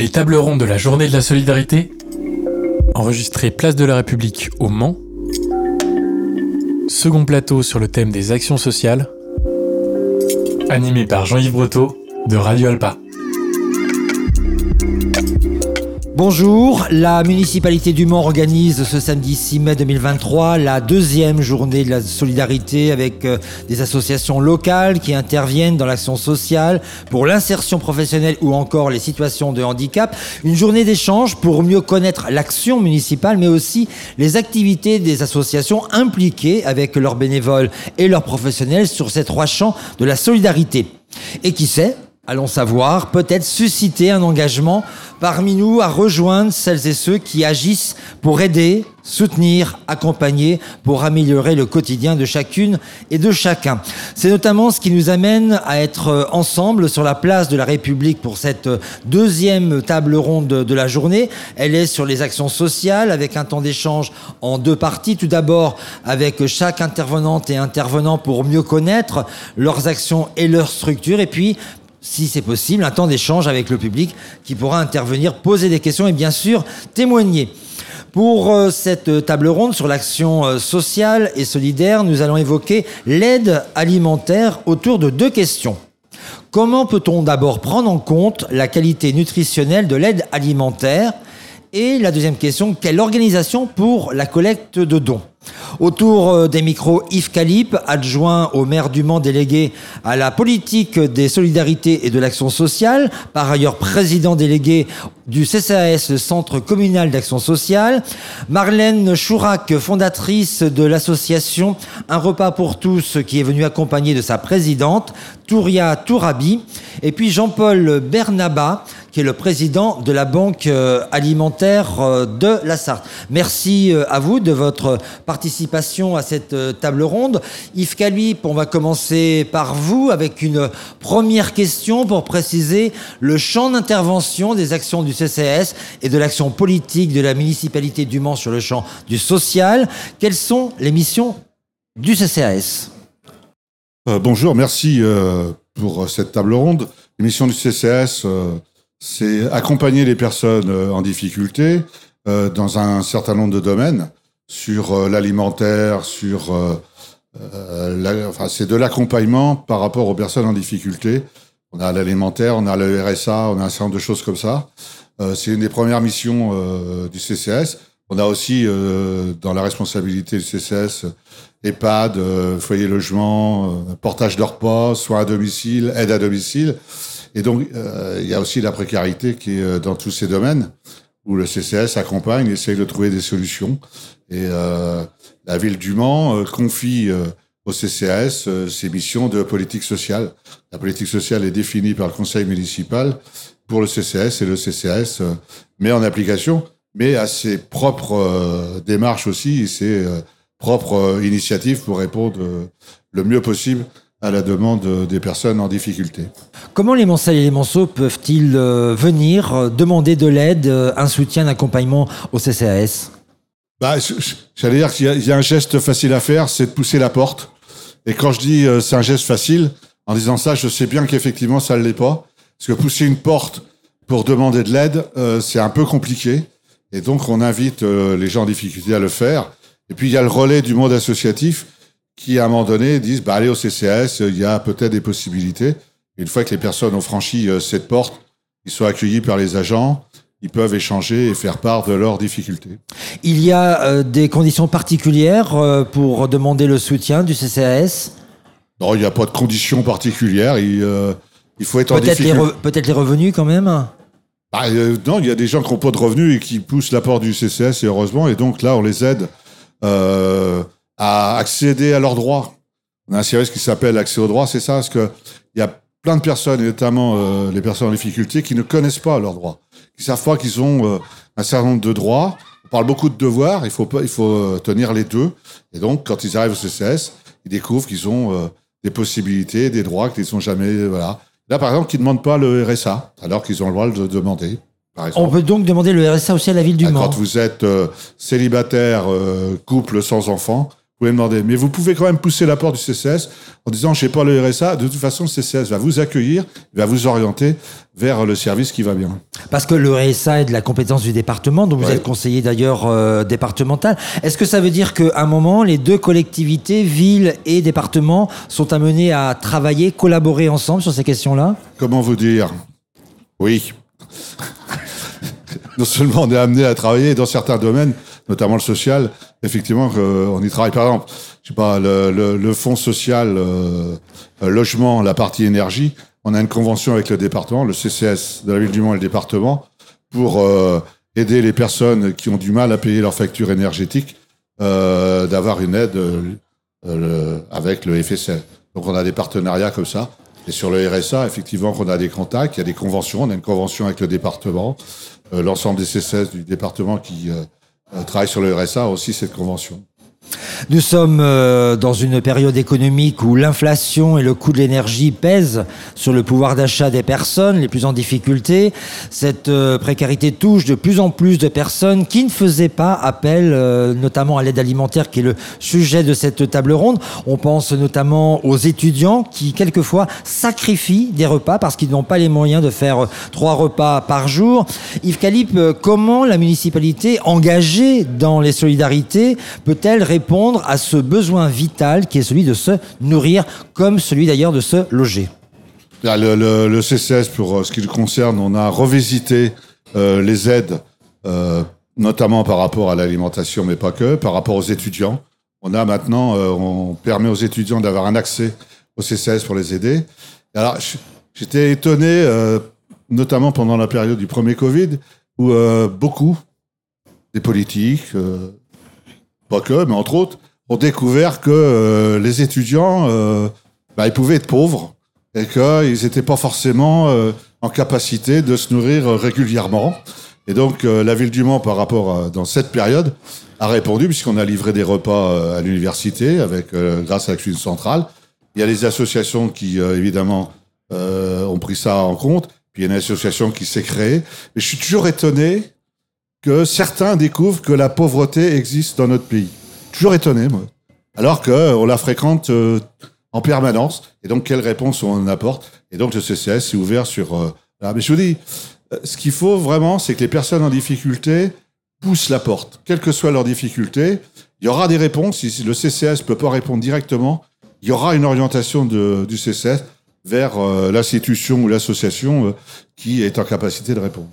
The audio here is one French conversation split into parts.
Les tables rondes de la journée de la solidarité, enregistrées place de la République au Mans. Second plateau sur le thème des actions sociales, animé par Jean-Yves Breteau de Radio Alpa. Bonjour, la municipalité du Mans organise ce samedi 6 mai 2023 la deuxième journée de la solidarité avec euh, des associations locales qui interviennent dans l'action sociale pour l'insertion professionnelle ou encore les situations de handicap. Une journée d'échange pour mieux connaître l'action municipale mais aussi les activités des associations impliquées avec leurs bénévoles et leurs professionnels sur ces trois champs de la solidarité. Et qui sait, allons savoir, peut-être susciter un engagement parmi nous à rejoindre celles et ceux qui agissent pour aider, soutenir, accompagner, pour améliorer le quotidien de chacune et de chacun. C'est notamment ce qui nous amène à être ensemble sur la place de la République pour cette deuxième table ronde de la journée. Elle est sur les actions sociales avec un temps d'échange en deux parties. Tout d'abord avec chaque intervenante et intervenant pour mieux connaître leurs actions et leurs structures et puis si c'est possible, un temps d'échange avec le public qui pourra intervenir, poser des questions et bien sûr témoigner. Pour euh, cette table ronde sur l'action euh, sociale et solidaire, nous allons évoquer l'aide alimentaire autour de deux questions. Comment peut-on d'abord prendre en compte la qualité nutritionnelle de l'aide alimentaire? Et la deuxième question, quelle organisation pour la collecte de dons? Autour euh, des micros, Yves Calip, adjoint au maire du Mans délégué à la politique des solidarités et de l'action sociale, par ailleurs président délégué du CCAS, le Centre communal d'action sociale. Marlène Chourac, fondatrice de l'association Un repas pour tous, qui est venue accompagner de sa présidente, Touria Tourabi. Et puis Jean-Paul Bernaba, qui est le président de la Banque euh, alimentaire euh, de la Sarthe. Merci à vous de votre participation à cette euh, table ronde. Yves Calip, on va commencer par vous avec une première question pour préciser le champ d'intervention des actions du CCS et de l'action politique de la municipalité du Mans sur le champ du social. Quelles sont les missions du CCAS euh, Bonjour, merci euh, pour cette table ronde. Les missions du CCS, c'est accompagner les personnes en difficulté dans un certain nombre de domaines sur euh, l'alimentaire, sur euh, euh, enfin, c'est de l'accompagnement par rapport aux personnes en difficulté. On a l'alimentaire, on a le RSA, on a un certain nombre de choses comme ça. c'est une des premières missions du CCS. On a aussi dans la responsabilité du CCS EHPAD, foyer logement, portage de repas, soins à domicile, aide à domicile. Et donc, il y a aussi la précarité qui est dans tous ces domaines où le CCS accompagne, essaye de trouver des solutions. Et euh, la ville du Mans euh, confie euh, au CCAS ses missions de politique sociale. La politique sociale est définie par le conseil municipal pour le CCS et le CCAS met en application, mais à ses propres démarches aussi, ses propres initiatives pour répondre le mieux possible à la demande des personnes en difficulté. Comment les Mansales et les Manceaux peuvent-ils venir demander de l'aide, un soutien, un accompagnement au CCAS bah, J'allais dire qu'il y, a un geste facile à faire, c'est de pousser la porte. Et quand je dis euh, c'est un geste facile, en disant ça, je sais bien qu'effectivement ça ne l'est pas. Parce que pousser une porte pour demander de l'aide, euh, c'est un peu compliqué. Et donc on invite euh, les gens en difficulté à le faire. Et puis il y a le relais du monde associatif qui, à un moment donné, disent bah, allez au CCS, il y a peut-être des possibilités. Une fois que les personnes ont franchi cette porte, ils sont accueillis par les agents ils peuvent échanger et faire part de leurs difficultés. Il y a euh, des conditions particulières euh, pour demander le soutien du CCAS Non, il n'y a pas de conditions particulières. Il, euh, il faut être peut en difficulté. Peut-être les revenus quand même? Bah, Non, il y a des gens qui n'ont pas de revenus et qui poussent l'apport du CCS, et heureusement. Et donc là, on les aide à accéder à leurs droits. On a un service qui s'appelle Accès aux droits, c'est ça? Parce qu'il y a plein de personnes, et notamment les personnes en difficulté, qui ne connaissent pas leurs droits qui savent pas qu'ils ont euh, un certain nombre de droits. On parle beaucoup de devoirs, il faut, pas, il faut euh, tenir les deux. Et donc, quand ils arrivent au CCS, ils découvrent qu'ils ont euh, des possibilités, des droits qu'ils n'ont jamais. Voilà. Là, par exemple, qu'ils ne demandent pas le RSA, alors qu'ils ont le droit de demander. On peut donc demander le RSA aussi à la ville du ah, Mans. Quand vous êtes célibataire, couple sans enfant, pouvez demander. Mais vous pouvez quand même pousser la porte du CCS en disant, je sais pas le RSA, de toute façon, le CCS va vous accueillir, va vous orienter vers le service qui va bien. Parce que le RSA est de la compétence du département, dont vous Ouais. êtes conseiller d'ailleurs euh, départemental. Est-ce que ça veut dire qu'à un moment, les deux collectivités, villes et départements, sont amenés à travailler, collaborer ensemble sur ces questions-là? Comment vous dire? Oui. non seulement on est amené à travailler dans certains domaines, notamment le social, effectivement, euh, on y travaille. Par exemple, je sais pas, le, le, fonds social euh, euh, logement, la partie énergie, on a une convention avec le département, le CCS de la ville du Mans et le département, pour aider les personnes qui ont du mal à payer leurs factures énergétiques, euh, d'avoir une aide avec le FSL. Donc on a des partenariats comme ça. Et sur le RSA, effectivement, qu'on a des contacts, il y a des conventions. On a une convention avec le département. L'ensemble des CCS du département qui euh, euh, travaillent sur le RSA aussi cette convention. Nous sommes euh, dans une période économique où l'inflation et le coût de l'énergie pèsent sur le pouvoir d'achat des personnes les plus en difficulté. Cette euh, précarité touche de plus en plus de personnes qui ne faisaient pas appel euh, notamment à l'aide alimentaire qui est le sujet de cette table ronde. On pense notamment aux étudiants qui quelquefois sacrifient des repas parce qu'ils n'ont pas les moyens de faire trois repas par jour. Yves Calip, comment la municipalité engagée dans les solidarités peut-elle répondre à ce besoin vital qui est celui de se nourrir, comme celui d'ailleurs de se loger Là, Le, CCS, pour euh, ce qui le concerne, on a revisité euh, les aides, euh, notamment par rapport à l'alimentation, mais pas que, par rapport aux étudiants. On a maintenant, on permet aux étudiants d'avoir un accès au CCS pour les aider. Alors, j'étais étonné, notamment pendant la période du premier Covid, où beaucoup des politiques, pas que, mais entre autres, ont découvert que euh, les étudiants, euh, bah, ils pouvaient être pauvres et qu'ils n'étaient pas forcément euh, en capacité de se nourrir régulièrement. Et donc, la ville du Mans, par rapport à, dans cette période, a répondu, puisqu'on a livré des repas à l'université avec, grâce à la cuisine centrale. Il y a les associations qui, évidemment, ont pris ça en compte. Puis il y a une association qui s'est créée. Mais je suis toujours étonné que certains découvrent que la pauvreté existe dans notre pays. Toujours étonné, moi. Alors qu'on la fréquente euh, en permanence. Et donc, quelle réponse on apporte? Et donc, le CCS est ouvert sur... Euh, mais je vous dis, euh, ce qu'il faut vraiment, c'est que les personnes en difficulté poussent la porte. Quelle que soit leur difficulté, il y aura des réponses. Si le CCS ne peut pas répondre directement, il y aura une orientation du CCS vers euh, l'institution ou l'association euh, qui est en capacité de répondre.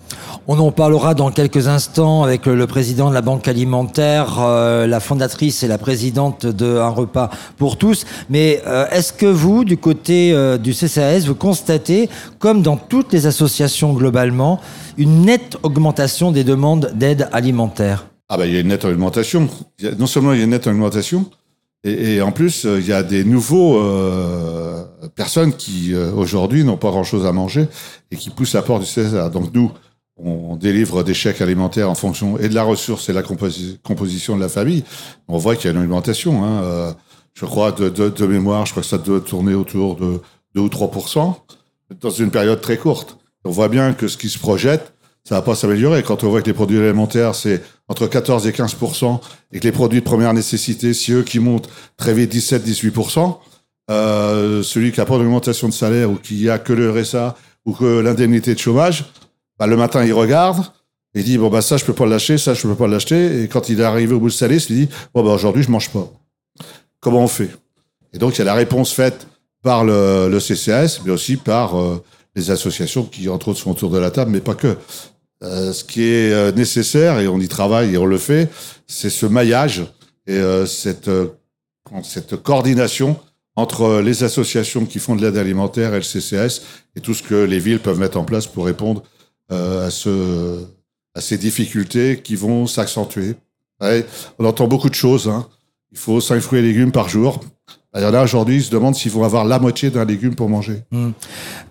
On en parlera dans quelques instants avec le, le président de la Banque alimentaire, euh, la fondatrice et la présidente de Un repas pour tous. Mais est-ce que vous, du côté du CCAS, vous constatez, comme dans toutes les associations globalement, une nette augmentation des demandes d'aide alimentaire? Ah ben, il y a une nette augmentation. Non seulement il y a une nette augmentation, et, et en plus, euh, il y a des nouveaux euh, personnes qui, euh, aujourd'hui, n'ont pas grand-chose à manger et qui poussent la porte du CSA. Donc nous, on délivre des chèques alimentaires en fonction et de la ressource et de la composi- composition de la famille. On voit qu'il y a une augmentation. Hein. Euh, je crois, de, de, de mémoire, je crois que ça doit tourner autour de 2 ou 3% dans une période très courte. On voit bien que ce qui se projette, ça va pas s'améliorer. Quand on voit que les produits alimentaires, c'est entre 14 et 15% et que les produits de première nécessité, c'est eux qui montent très vite 17-18% euh, celui qui a pas d'augmentation de salaire ou qui a que le RSA ou que l'indemnité de chômage, bah, le matin, il regarde il dit, bon, bah, ça, je peux pas lâcher, ça, je peux pas l'acheter. Et quand il est arrivé au bout de sa liste, il dit, bon, bah, aujourd'hui, je mange pas. Comment on fait? Et donc, il y a la réponse faite par le, le CCAS, mais aussi par euh, les associations qui, entre autres, sont autour de la table, mais pas que. Euh, ce qui est euh, nécessaire, et on y travaille et on le fait, c'est ce maillage et euh, cette, cette coordination entre les associations qui font de l'aide alimentaire et et tout ce que les villes peuvent mettre en place pour répondre à, ce, à ces difficultés qui vont s'accentuer. Ouais, on entend beaucoup de choses. Hein. Il faut 5 fruits et légumes par jour. Il y en a aujourd'hui, ils se demandent s'ils vont avoir la moitié d'un légume pour manger.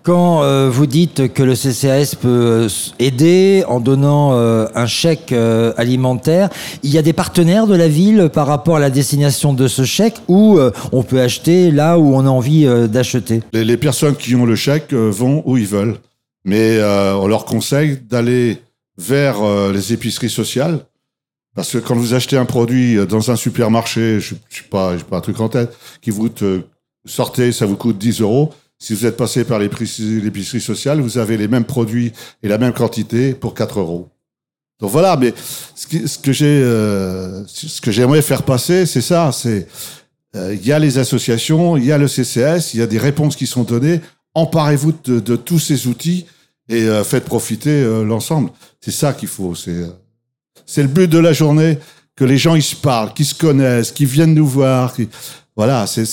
Quand euh, vous dites que le CCAS peut euh, aider en donnant euh, un chèque euh, alimentaire, il y a des partenaires de la ville par rapport à la destination de ce chèque où on peut acheter là où on a envie d'acheter? Les, les personnes qui ont le chèque vont où ils veulent, mais on leur conseille d'aller vers les épiceries sociales Parce que quand vous achetez un produit dans un supermarché, je ne sais pas, j'ai pas un truc en tête, qui vous sortez, ça vous coûte 10 euros. Si vous êtes passé par l'épicerie sociale, vous avez les mêmes produits et la même quantité pour 4 euros. Donc voilà, mais ce que, ce que j'ai, euh, ce j'aimerais faire passer, c'est ça. C'est euh, il y a les associations, il y a le CCS, il y a des réponses qui sont données. Emparez-vous de, de, tous ces outils et euh, faites profiter l'ensemble. C'est ça qu'il faut. C'est c'est le but de la journée que les gens ils se parlent, qu'ils se connaissent, qu'ils viennent nous voir. Voilà, c'est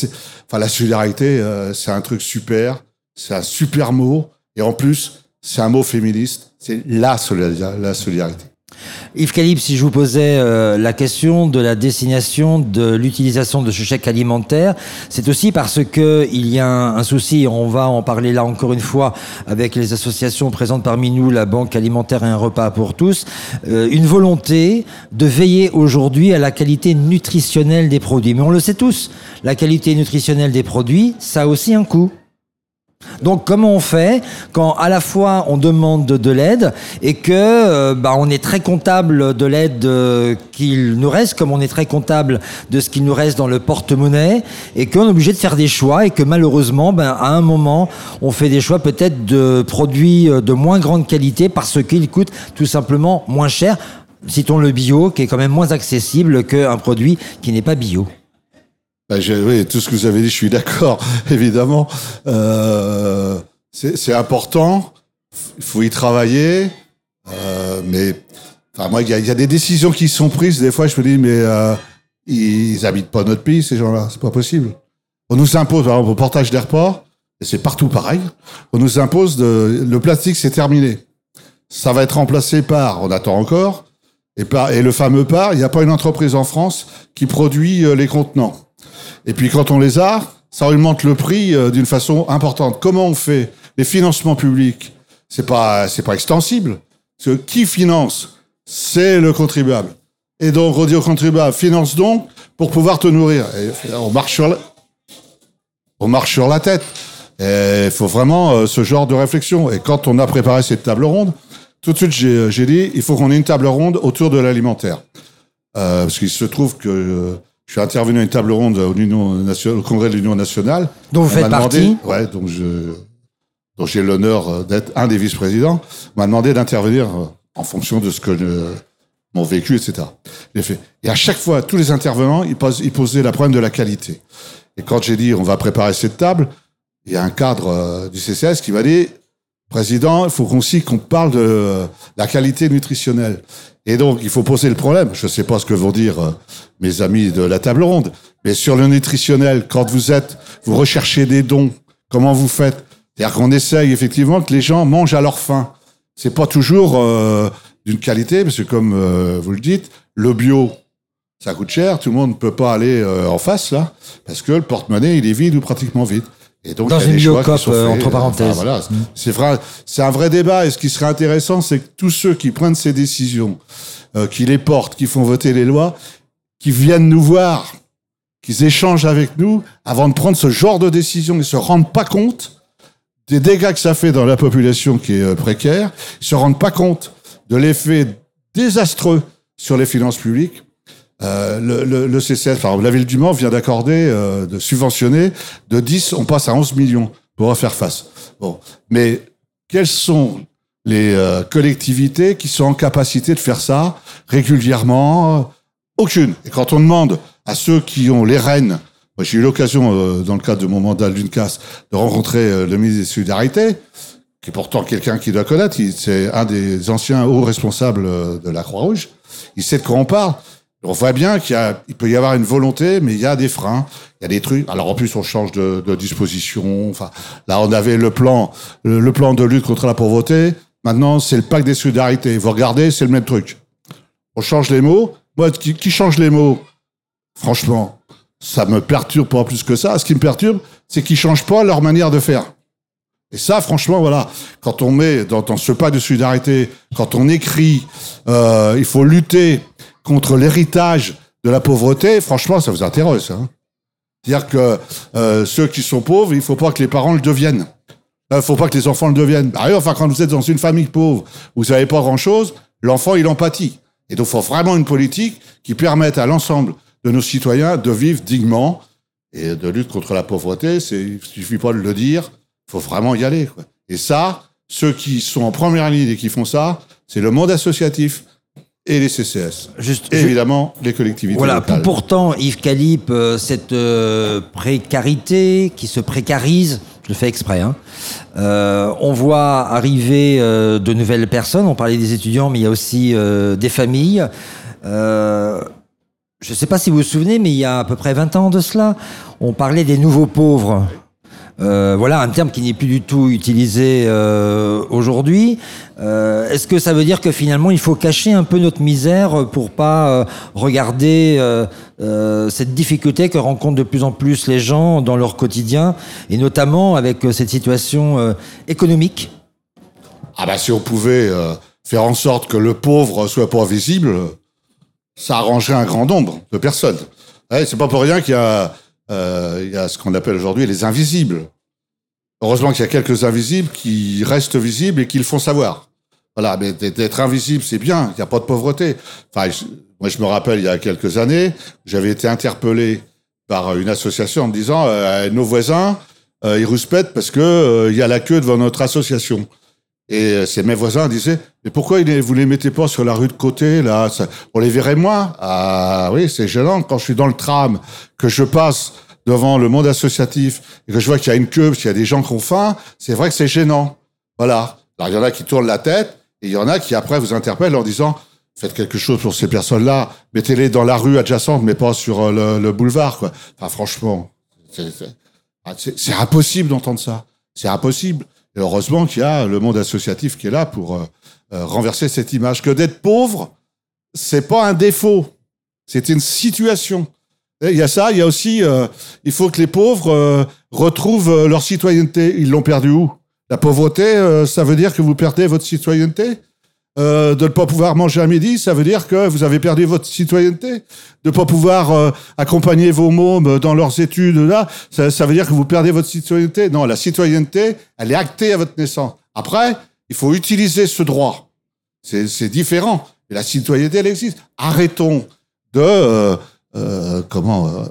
enfin la solidarité, c'est un truc super. C'est un super mot et en plus c'est un mot féministe. C'est la solidarité. Yves Calib, si je vous posais euh, la question de la destination de l'utilisation de ce chèque alimentaire, c'est aussi parce que il y a un, souci, on va en parler là encore une fois avec les associations présentes parmi nous, la Banque alimentaire et un repas pour tous, euh, une volonté de veiller aujourd'hui à la qualité nutritionnelle des produits. Mais on le sait tous, la qualité nutritionnelle des produits, ça a aussi un coût. Donc comment on fait quand à la fois on demande de, l'aide et que euh, bah, on est très comptable de l'aide euh, qu'il nous reste, comme on est très comptable de ce qu'il nous reste dans le porte-monnaie et qu'on est obligé de faire des choix et que malheureusement, ben, à un moment, on fait des choix peut-être de produits euh, de moins grande qualité parce qu'ils coûtent tout simplement moins cher. Citons le bio qui est quand même moins accessible qu'un produit qui n'est pas bio. Ben, oui, tout ce que vous avez dit, je suis d'accord, évidemment. Euh, c'est important, il faut y travailler, euh, mais enfin, moi, il y a, des décisions qui sont prises. Des fois, je me dis, mais euh, ils habitent pas notre pays, ces gens-là, c'est pas possible. On nous impose, par exemple, au portage d'airport, et c'est partout pareil, on nous impose de, le plastique, c'est terminé. Ça va être remplacé par, on attend encore, et, et le fameux par, il n'y a pas une entreprise en France qui produit les contenants. Et puis quand on les a, ça augmente le prix euh, d'une façon importante. Comment on fait Les financements publics, c'est pas c'est pas extensible. Parce que qui finance? C'est le contribuable. Et donc on dit au contribuable finance donc pour pouvoir te nourrir. Et on marche sur la, on marche sur la tête. Il faut vraiment euh, ce genre de réflexion. Et quand on a préparé cette table ronde, tout de suite j'ai, dit il faut qu'on ait une table ronde autour de l'alimentaire. Euh, parce qu'il se trouve que je suis intervenu à une table ronde au, au Congrès de l'Union nationale. Dont vous faites partie Ouais, donc je, dont j'ai l'honneur d'être un des vice-présidents. m'a demandé d'intervenir euh, en fonction de ce que mon vécu, etc. fait. Et à chaque fois, tous les intervenants, ils, posent, ils posaient la problème de la qualité. Et quand j'ai dit on va préparer cette table, il y a un cadre euh, du CCS qui m'a dit Président, il faut aussi qu'on parle de la qualité nutritionnelle. Et donc, il faut poser le problème. Je ne sais pas ce que vont dire euh, mes amis de la table ronde, mais sur le nutritionnel, quand vous êtes, vous recherchez des dons, comment vous faites? C'est-à-dire qu'on essaye effectivement que les gens mangent à leur faim. C'est pas toujours euh, d'une qualité, parce que comme euh, vous le dites, le bio, ça coûte cher. Tout le monde ne peut pas aller en face là, parce que le porte-monnaie il est vide ou pratiquement vide. Et donc, Dans une biocop, entre parenthèses. voilà, c'est vrai, c'est un vrai débat. Et ce qui serait intéressant, c'est que tous ceux qui prennent ces décisions, euh, qui les portent, qui font voter les lois, qui viennent nous voir, qu'ils échangent avec nous avant de prendre ce genre de décision. Ils se rendent pas compte des dégâts que ça fait dans la population qui est euh, précaire. Ils se rendent pas compte de l'effet désastreux sur les finances publiques. Euh, le, le, la ville du Mans vient d'accorder, euh, de subventionner de 10, on passe à 11 millions pour faire face. Bon, mais quelles sont les euh, collectivités qui sont en capacité de faire ça régulièrement? Aucune. Et quand on demande à ceux qui ont les rênes, j'ai eu l'occasion, dans le cadre de mon mandat de l'UNCAS, de rencontrer le ministre des Solidarités, qui est pourtant quelqu'un qui doit connaître, c'est un des anciens hauts responsables de la Croix-Rouge, il sait de quoi on parle. On voit bien qu'il il peut y avoir une volonté, mais il y a des freins, il y a des trucs. Alors en plus, on change de, de disposition. Enfin, là, on avait le plan, le, plan de lutte contre la pauvreté. Maintenant, c'est le pacte des solidarités. Vous regardez, c'est le même truc. On change les mots. Moi, qui, change les mots? Franchement, ça me perturbe pas plus que ça. Ce qui me perturbe, c'est qu'ils changent pas leur manière de faire. Et ça, franchement, voilà, quand on met dans, dans ce pacte de solidarité, quand on écrit, euh, il faut lutter contre l'héritage de la pauvreté, franchement, ça vous intéresse. Hein C'est-à-dire que euh, ceux qui sont pauvres, il faut pas que les parents le deviennent. Il faut pas que les enfants le deviennent. Bah, enfin, quand vous êtes dans une famille pauvre, vous savez pas grand-chose, l'enfant, il empathie. Et donc, il faut vraiment une politique qui permette à l'ensemble de nos citoyens de vivre dignement et de lutte contre la pauvreté. Il suffit pas de le dire, il faut vraiment y aller. Et ça, ceux qui sont en première ligne et qui font ça, c'est le monde associatif et les CCS. Juste, Et évidemment, les collectivités Voilà, locales. pourtant, Yves Calip, euh, cette euh, précarité qui se précarise, je le fais exprès, hein, euh, on voit arriver euh, de nouvelles personnes, on parlait des étudiants, mais il y a aussi euh, des familles. Euh, je ne sais pas si vous vous souvenez, mais il y a à peu près 20 ans de cela, on parlait des nouveaux pauvres. Euh, voilà un terme qui n'est plus du tout utilisé euh, aujourd'hui. Euh, Est-ce que ça veut dire que finalement il faut cacher un peu notre misère pour pas euh, regarder cette difficulté que rencontrent de plus en plus les gens dans leur quotidien et notamment avec cette situation économique? Ah bah si on pouvait faire en sorte que le pauvre soit pas visible, ça arrangerait un grand nombre de personnes. Ouais, c'est pas pour rien qu'il y a, euh, il y a ce qu'on appelle aujourd'hui les invisibles. Heureusement qu'il y a quelques invisibles qui restent visibles et qui le font savoir. Voilà, mais d'être invisible, c'est bien, il n'y a pas de pauvreté. Enfin, moi, je me rappelle, il y a quelques années, j'avais été interpellé par une association en me disant, euh, nos voisins, euh, ils rouspètent parce que euh, il y a la queue devant notre association. Et euh, c'est mes voisins disaient, mais pourquoi vous les mettez pas sur la rue de côté, là? On les verrait moins? Ah oui, c'est gênant. Quand je suis dans le tram, que je passe devant le monde associatif et que je vois qu'il y a une queue, qu'il y a des gens qui ont faim, c'est vrai que c'est gênant. Voilà. Alors il y en a qui tournent la tête et il y en a qui après vous interpellent en disant, faites quelque chose pour ces personnes-là, mettez-les dans la rue adjacente, mais pas sur euh, le, le boulevard. Quoi. Enfin franchement, c'est- ah, impossible d'entendre ça. C'est impossible. Et heureusement qu'il y a le monde associatif qui est là pour euh, euh, renverser cette image. Que d'être pauvre, c'est pas un défaut, c'est une situation. Et Il y a ça, il y a aussi, euh, il faut que les pauvres retrouvent leur citoyenneté. Ils l'ont perdu où? La pauvreté, ça veut dire que vous perdez votre citoyenneté? Euh, de ne pas pouvoir manger à midi, ça veut dire que vous avez perdu votre citoyenneté. De ne pas pouvoir euh, accompagner vos mômes dans leurs études, là, ça, ça veut dire que vous perdez votre citoyenneté. Non, la citoyenneté, elle est actée à votre naissance. Après, il faut utiliser ce droit. C'est différent. La citoyenneté, elle existe. Arrêtons de... euh, euh, comment... euh,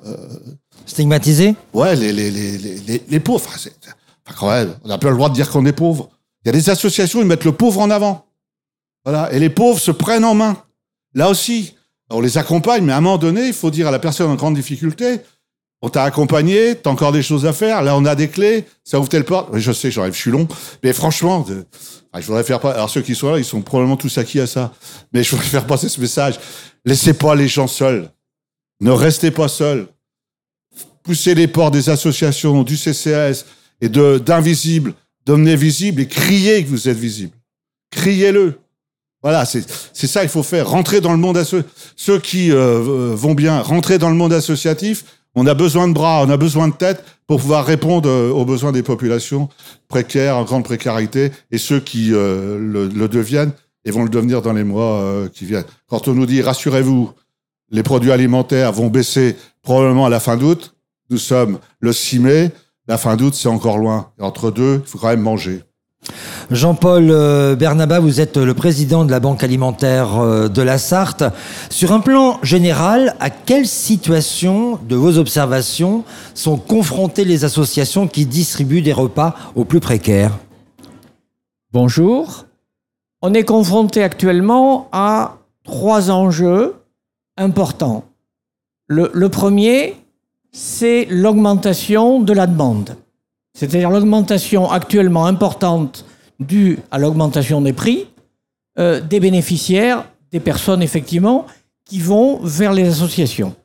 stigmatisés Ouais, les, les, les, les, les, les pauvres. Enfin, quand même, on n'a pas le droit de dire qu'on est pauvre. Il y a des associations, ils mettent le pauvre en avant. Voilà. Et les pauvres se prennent en main. Là aussi, on les accompagne, mais à un moment donné, il faut dire à la personne en grande difficulté, on t'a accompagné, t'as encore des choses à faire, là on a des clés, ça ouvre telle porte. Je sais, j'arrive, je suis long, mais franchement, je voudrais faire pas. Alors ceux qui sont là, ils sont probablement tous acquis à ça, mais je voudrais faire passer ce message. Laissez pas les gens seuls. Ne restez pas seuls. Poussez les portes des associations, du CCS et de d'invisibles, d'omnes visibles et criez que vous êtes visible. Criez-le. Voilà, c'est ça qu'il faut faire. Rentrer dans le monde. Ceux qui euh, vont bien, rentrer dans le monde associatif. On a besoin de bras, on a besoin de têtes pour pouvoir répondre euh, aux besoins des populations précaires, en grande précarité, et ceux qui euh, le, le deviennent et vont le devenir dans les mois euh, qui viennent. Quand on nous dit rassurez-vous, les produits alimentaires vont baisser probablement à la fin d'août. Nous sommes le 6 mai. La fin d'août, c'est encore loin. Et entre deux, il faut quand même manger. Jean-Paul euh, Bernaba, vous êtes le président de la Banque alimentaire euh, de la Sarthe. Sur un plan général, à quelle situation de vos observations sont confrontées les associations qui distribuent des repas aux plus précaires? Bonjour. On est confronté actuellement à trois enjeux importants. Le, le premier, c'est l'augmentation de la demande. C'est-à-dire l'augmentation actuellement importante due à l'augmentation des prix euh, des bénéficiaires, des personnes effectivement, qui vont vers les associations.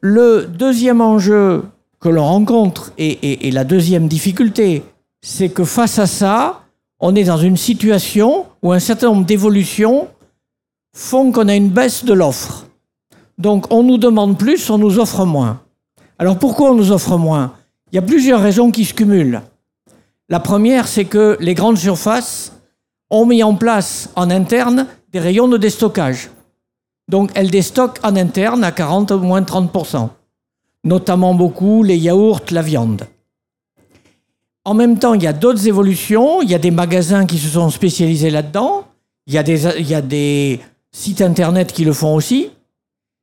Le deuxième enjeu que l'on rencontre et, la deuxième difficulté, c'est que face à ça, on est dans une situation où un certain nombre d'évolutions font qu'on a une baisse de l'offre. Donc on nous demande plus, on nous offre moins. Alors pourquoi on nous offre moins? Il y a plusieurs raisons qui se cumulent. La première, c'est que les grandes surfaces ont mis en place en interne des rayons de déstockage. Donc elles déstockent en interne à 40 ou moins 30%. Notamment beaucoup les yaourts, la viande. En même temps, il y a d'autres évolutions. Il y a des magasins qui se sont spécialisés là-dedans. Il il y a des sites internet qui le font aussi.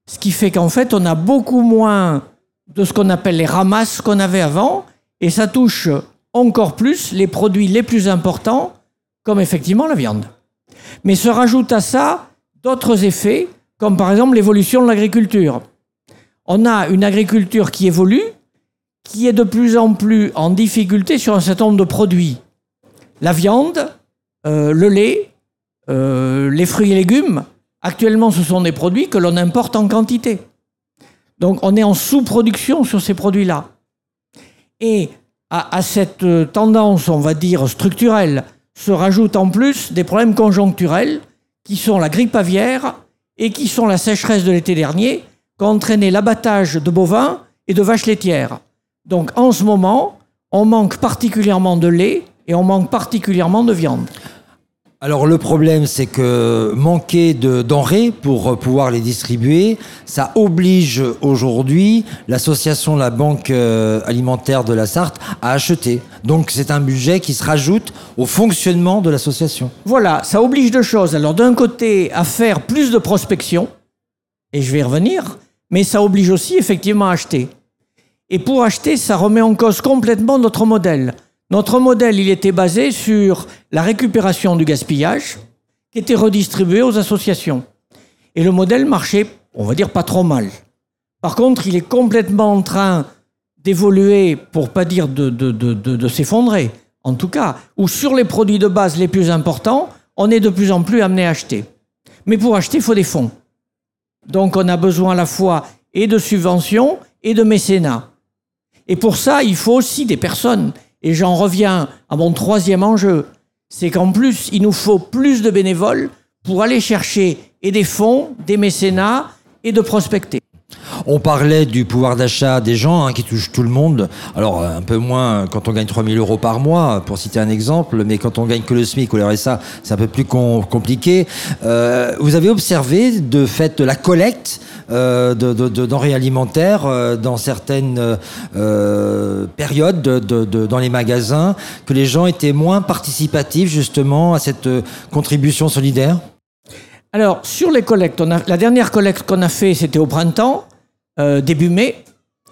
Ce qui fait qu'en fait, on a beaucoup moins de ce qu'on appelle les ramasses qu'on avait avant. Et ça touche encore plus les produits les plus importants, comme effectivement la viande. Mais se rajoutent à ça d'autres effets, comme par exemple l'évolution de l'agriculture. On a une agriculture qui évolue, qui est de plus en plus en difficulté sur un certain nombre de produits. La viande, euh, le lait, euh, les fruits et légumes, actuellement ce sont des produits que l'on importe en quantité. Donc on est en sous-production sur ces produits-là. Et à, cette euh, tendance, on va dire, structurelle, se rajoutent en plus des problèmes conjoncturels qui sont la grippe aviaire et qui sont la sécheresse de l'été dernier, qui ont entraîné l'abattage de bovins et de vaches laitières. Donc en ce moment, on manque particulièrement de lait et on manque particulièrement de viande. Alors le problème, c'est que manquer de denrées pour pouvoir les distribuer, ça oblige aujourd'hui l'association La Banque euh, alimentaire de la Sarthe à acheter. Donc c'est un budget qui se rajoute au fonctionnement de l'association. Voilà, ça oblige deux choses. Alors d'un côté, à faire plus de prospection, et je vais revenir, mais ça oblige aussi effectivement à acheter. Et pour acheter, ça remet en cause complètement notre modèle. Notre modèle, il était basé sur la récupération du gaspillage qui était redistribué aux associations. Et le modèle marchait, on va dire, pas trop mal. Par contre, il est complètement en train d'évoluer, pour pas dire de, s'effondrer, en tout cas, ou sur les produits de base les plus importants, on est de plus en plus amené à acheter. Mais pour acheter, il faut des fonds. Donc on a besoin à la fois et de subventions et de mécénat. Et pour ça, il faut aussi des personnes. Et j'en reviens à mon troisième enjeu, c'est qu'en plus, il nous faut plus de bénévoles pour aller chercher et des fonds, des mécénats et de prospecter. On parlait du pouvoir d'achat des gens hein, qui touche tout le monde. Alors un peu moins quand on gagne 3000 euros par mois, pour citer un exemple, mais quand on gagne que le SMIC ou le RSA, c'est un peu plus compliqué. Euh, vous avez observé de fait la collecte euh, de, denrées alimentaires euh, dans certaines périodes dans les magasins, que les gens étaient moins participatifs justement à cette contribution solidaire? Alors, sur les collectes, la dernière collecte qu'on a fait, c'était au printemps, euh, début mai,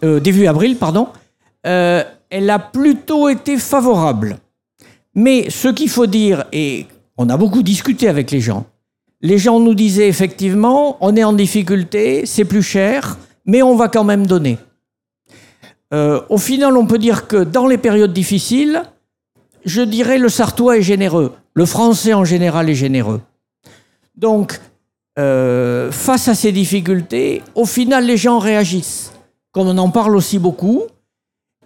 euh, début avril, pardon. Euh, elle a plutôt été favorable. Mais ce qu'il faut dire, et on a beaucoup discuté avec les gens, les gens nous disaient effectivement, on est en difficulté, c'est plus cher, mais on va quand même donner. au final, on peut dire que dans les périodes difficiles, je dirais le Sartois est généreux, le Français en général est généreux. Donc, euh, face à ces difficultés, au final, les gens réagissent. Comme on en parle aussi beaucoup,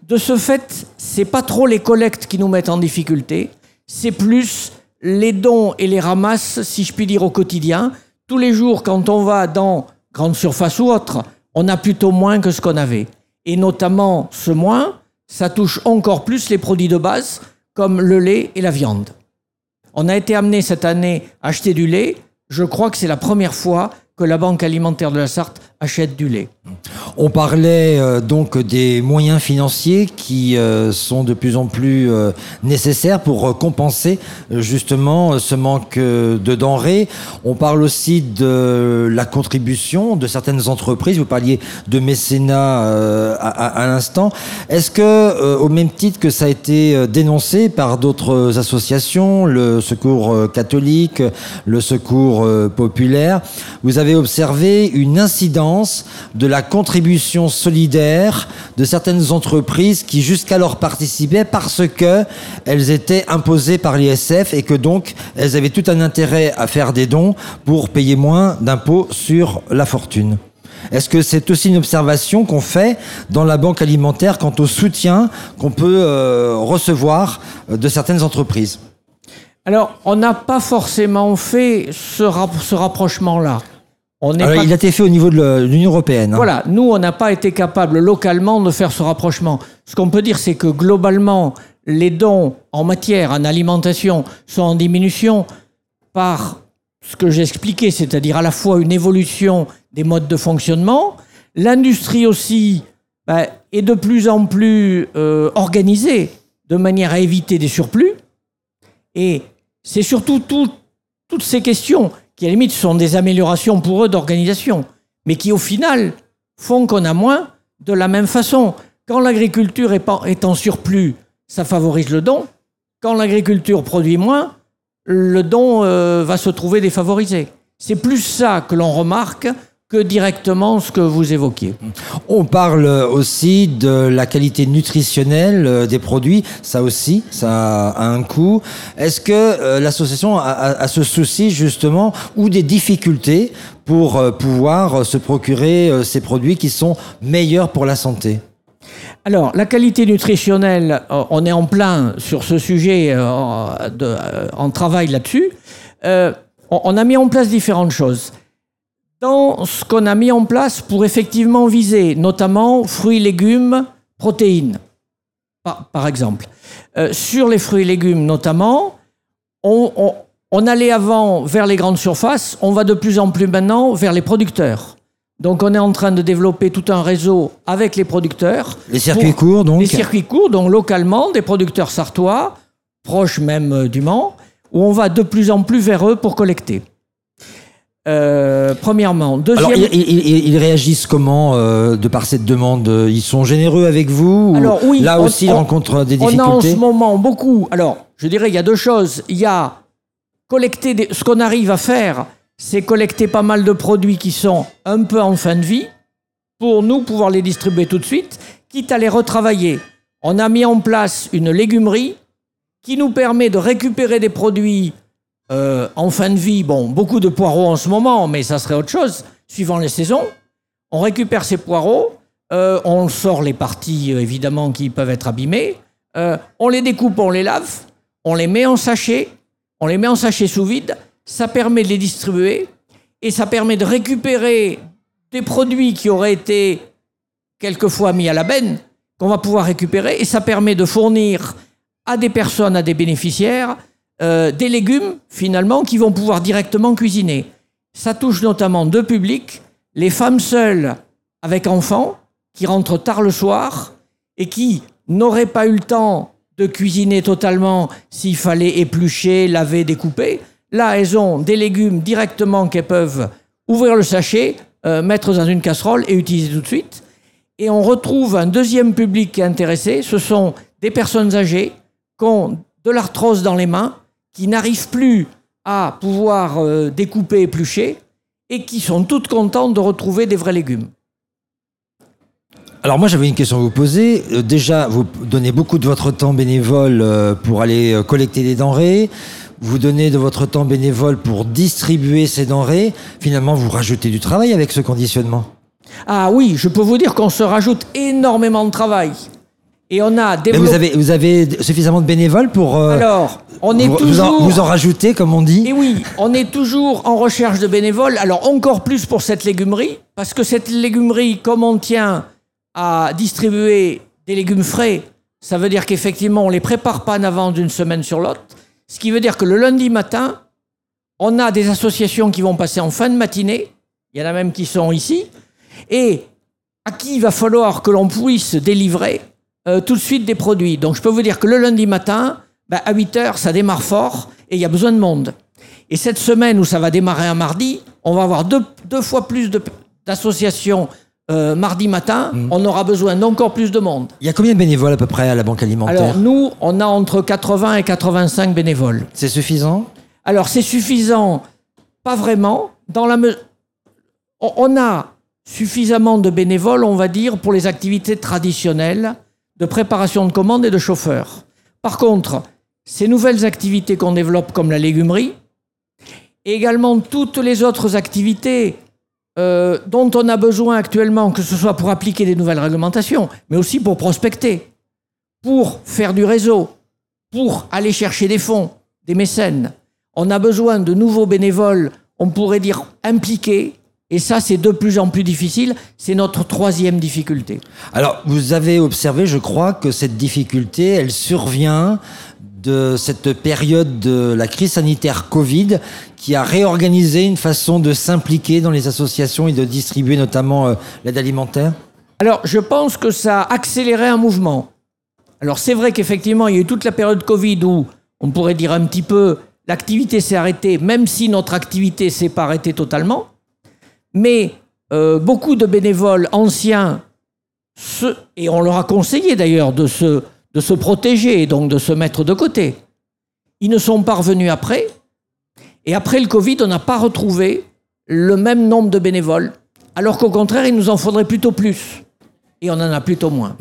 de ce fait, c'est pas trop les collectes qui nous mettent en difficulté, c'est plus les dons et les ramasses, si je puis dire, au quotidien. Tous les jours, quand on va dans grande surface ou autre, on a plutôt moins que ce qu'on avait. Et notamment, ce moins, ça touche encore plus les produits de base, comme le lait et la viande. On a été amené cette année à acheter du lait je crois que c'est la première fois que la Banque alimentaire de la Sarthe du lait. On parlait euh, donc des moyens financiers qui euh, sont de plus en plus euh, nécessaires pour compenser justement ce manque de denrées. On parle aussi de la contribution de certaines entreprises. Vous parliez de mécénat à, l'instant. Est-ce que, au même titre que ça a été dénoncé par d'autres associations, le Secours catholique, le Secours populaire, vous avez observé une incidence de la contribution solidaire de certaines entreprises qui jusqu'alors participaient parce que elles étaient imposées par l'ISF et que donc elles avaient tout un intérêt à faire des dons pour payer moins d'impôts sur la fortune. Est-ce que c'est aussi une observation qu'on fait dans la banque alimentaire quant au soutien qu'on peut euh, recevoir de certaines entreprises? Alors, on n'a pas forcément fait ce rapprochement-là. Il a été fait au niveau de l'Union européenne. Hein. Voilà, nous, on n'a pas été capable localement de faire ce rapprochement. Ce qu'on peut dire, c'est que globalement, les dons en matière, en alimentation, sont en diminution par ce que j'ai expliqué, c'est-à-dire à la fois une évolution des modes de fonctionnement. L'industrie aussi ben, est de plus en plus euh, organisée de manière à éviter des surplus. Et c'est surtout tout toutes ces questions qui, à limite, sont des améliorations pour eux d'organisation, mais qui, au final, font qu'on a moins de la même façon. Quand l'agriculture est en surplus, ça favorise le don. Quand l'agriculture produit moins, le don euh, va se trouver défavorisé. C'est plus ça que l'on remarque que directement ce que vous évoquiez. On parle aussi de la qualité nutritionnelle euh, des produits. Ça aussi, ça a un coût. Est-ce que euh, l'association a, ce souci justement ou des difficultés pour pouvoir se procurer ces produits qui sont meilleurs pour la santé? Alors, la qualité nutritionnelle, euh, on est en plein sur ce sujet, euh, euh, en travail là-dessus. on a mis en place différentes choses. Dans ce qu'on a mis en place pour effectivement viser, notamment fruits, légumes, protéines, par, exemple. sur les fruits et légumes notamment, on allait avant vers les grandes surfaces, on va de plus en plus maintenant vers les producteurs. Donc on est en train de développer tout un réseau avec les producteurs. Les circuits courts donc Les circuits courts, donc localement, des producteurs sartois, proches même euh, du Mans, où on va de plus en plus vers eux pour collecter. Euh, premièrement. Deuxième... Alors, ils, réagissent comment euh, de par cette demande? Ils sont généreux avec vous Alors oui. Là aussi, ils rencontrent des difficultés On a en ce moment beaucoup. Alors, je dirais, il y a deux choses. Il y a collecter des, ce qu'on arrive à faire c'est collecter pas mal de produits qui sont un peu en fin de vie pour nous pouvoir les distribuer tout de suite, quitte à les retravailler. On a mis en place une légumerie qui nous permet de récupérer des produits euh, en fin de vie. Bon, beaucoup de poireaux en ce moment, mais ça serait autre chose, suivant les saisons. On récupère ces poireaux, euh, on sort les parties euh, évidemment qui peuvent être abîmées, on les découpe, on les lave, on les met en sachet, on les met en sachet sous vide, ça permet de les distribuer et ça permet de récupérer des produits qui auraient été quelquefois mis à la benne, qu'on va pouvoir récupérer, et ça permet de fournir à des personnes, à des bénéficiaires, euh, des légumes, finalement, qui vont pouvoir directement cuisiner. Ça touche notamment deux publics, les femmes seules avec enfants, qui rentrent tard le soir, et qui n'auraient pas eu le temps de cuisiner totalement s'il fallait éplucher, laver, découper. Là, elles ont des légumes directement qu'elles peuvent ouvrir le sachet, euh, mettre dans une casserole et utiliser tout de suite. Et on retrouve un deuxième public qui est intéressé. Ce sont des personnes âgées qui ont de l'arthrose dans les mains, qui n'arrivent plus à pouvoir euh, découper, éplucher, et qui sont toutes contentes de retrouver des vrais légumes. Alors moi j'avais une question à vous poser. Euh, déjà, vous donnez beaucoup de votre temps bénévole pour aller collecter des denrées vous donnez de votre temps bénévole pour distribuer ces denrées, finalement vous rajoutez du travail avec ce conditionnement? Ah oui, je peux vous dire qu'on se rajoute énormément de travail. Et on a développé... Mais vous avez, vous avez suffisamment de bénévoles pour... Euh, Alors, on est vous, toujours... Vous en, rajoutez, comme on dit Et oui, on est toujours en recherche de bénévoles. Alors, encore plus pour cette légumerie, parce que cette légumerie, comme on tient à distribuer des légumes frais, ça veut dire qu'effectivement, on ne les prépare pas en avant d'une semaine sur l'autre. Ce qui veut dire que le lundi matin, on a des associations qui vont passer en fin de matinée, il y en a même qui sont ici, et à qui il va falloir que l'on puisse délivrer euh, tout de suite des produits. Donc je peux vous dire que le lundi matin, ben, à 8 heures, ça démarre fort et il y a besoin de monde. Et cette semaine où ça va démarrer un mardi, on va avoir deux, deux fois plus d'associations euh, mardi matin, mm. on aura besoin d'encore plus de monde. Il y a combien de bénévoles à peu près à la Banque alimentaire Alors nous, on a entre 80 et 85 bénévoles. C'est suffisant? Alors c'est suffisant, pas vraiment. Dans la on a suffisamment de bénévoles, on va dire, pour les activités traditionnelles de préparation de commandes et de chauffeurs. Par contre, ces nouvelles activités qu'on développe comme la légumerie, également toutes les autres activités euh, dont on a besoin actuellement, que ce soit pour appliquer des nouvelles réglementations, mais aussi pour prospecter, pour faire du réseau, pour aller chercher des fonds, des mécènes. On a besoin de nouveaux bénévoles, on pourrait dire impliqués, et ça, c'est de plus en plus difficile. C'est notre troisième difficulté. Alors, vous avez observé, je crois, que cette difficulté, elle survient de cette période de la crise sanitaire Covid qui a réorganisé une façon de s'impliquer dans les associations et de distribuer notamment euh, l'aide alimentaire? Alors, je pense que ça a accéléré un mouvement. Alors, c'est vrai qu'effectivement, il y a eu toute la période Covid où, on pourrait dire un petit peu, l'activité s'est arrêtée, même si notre activité s'est pas arrêtée totalement. Mais euh, beaucoup de bénévoles anciens, et on leur a conseillé d'ailleurs de se, de se protéger et donc de se mettre de côté. Ils ne sont pas revenus après. Et après le Covid, on n'a pas retrouvé le même nombre de bénévoles. Alors qu'au contraire, il nous en faudrait plutôt plus. Et on en a plutôt moins.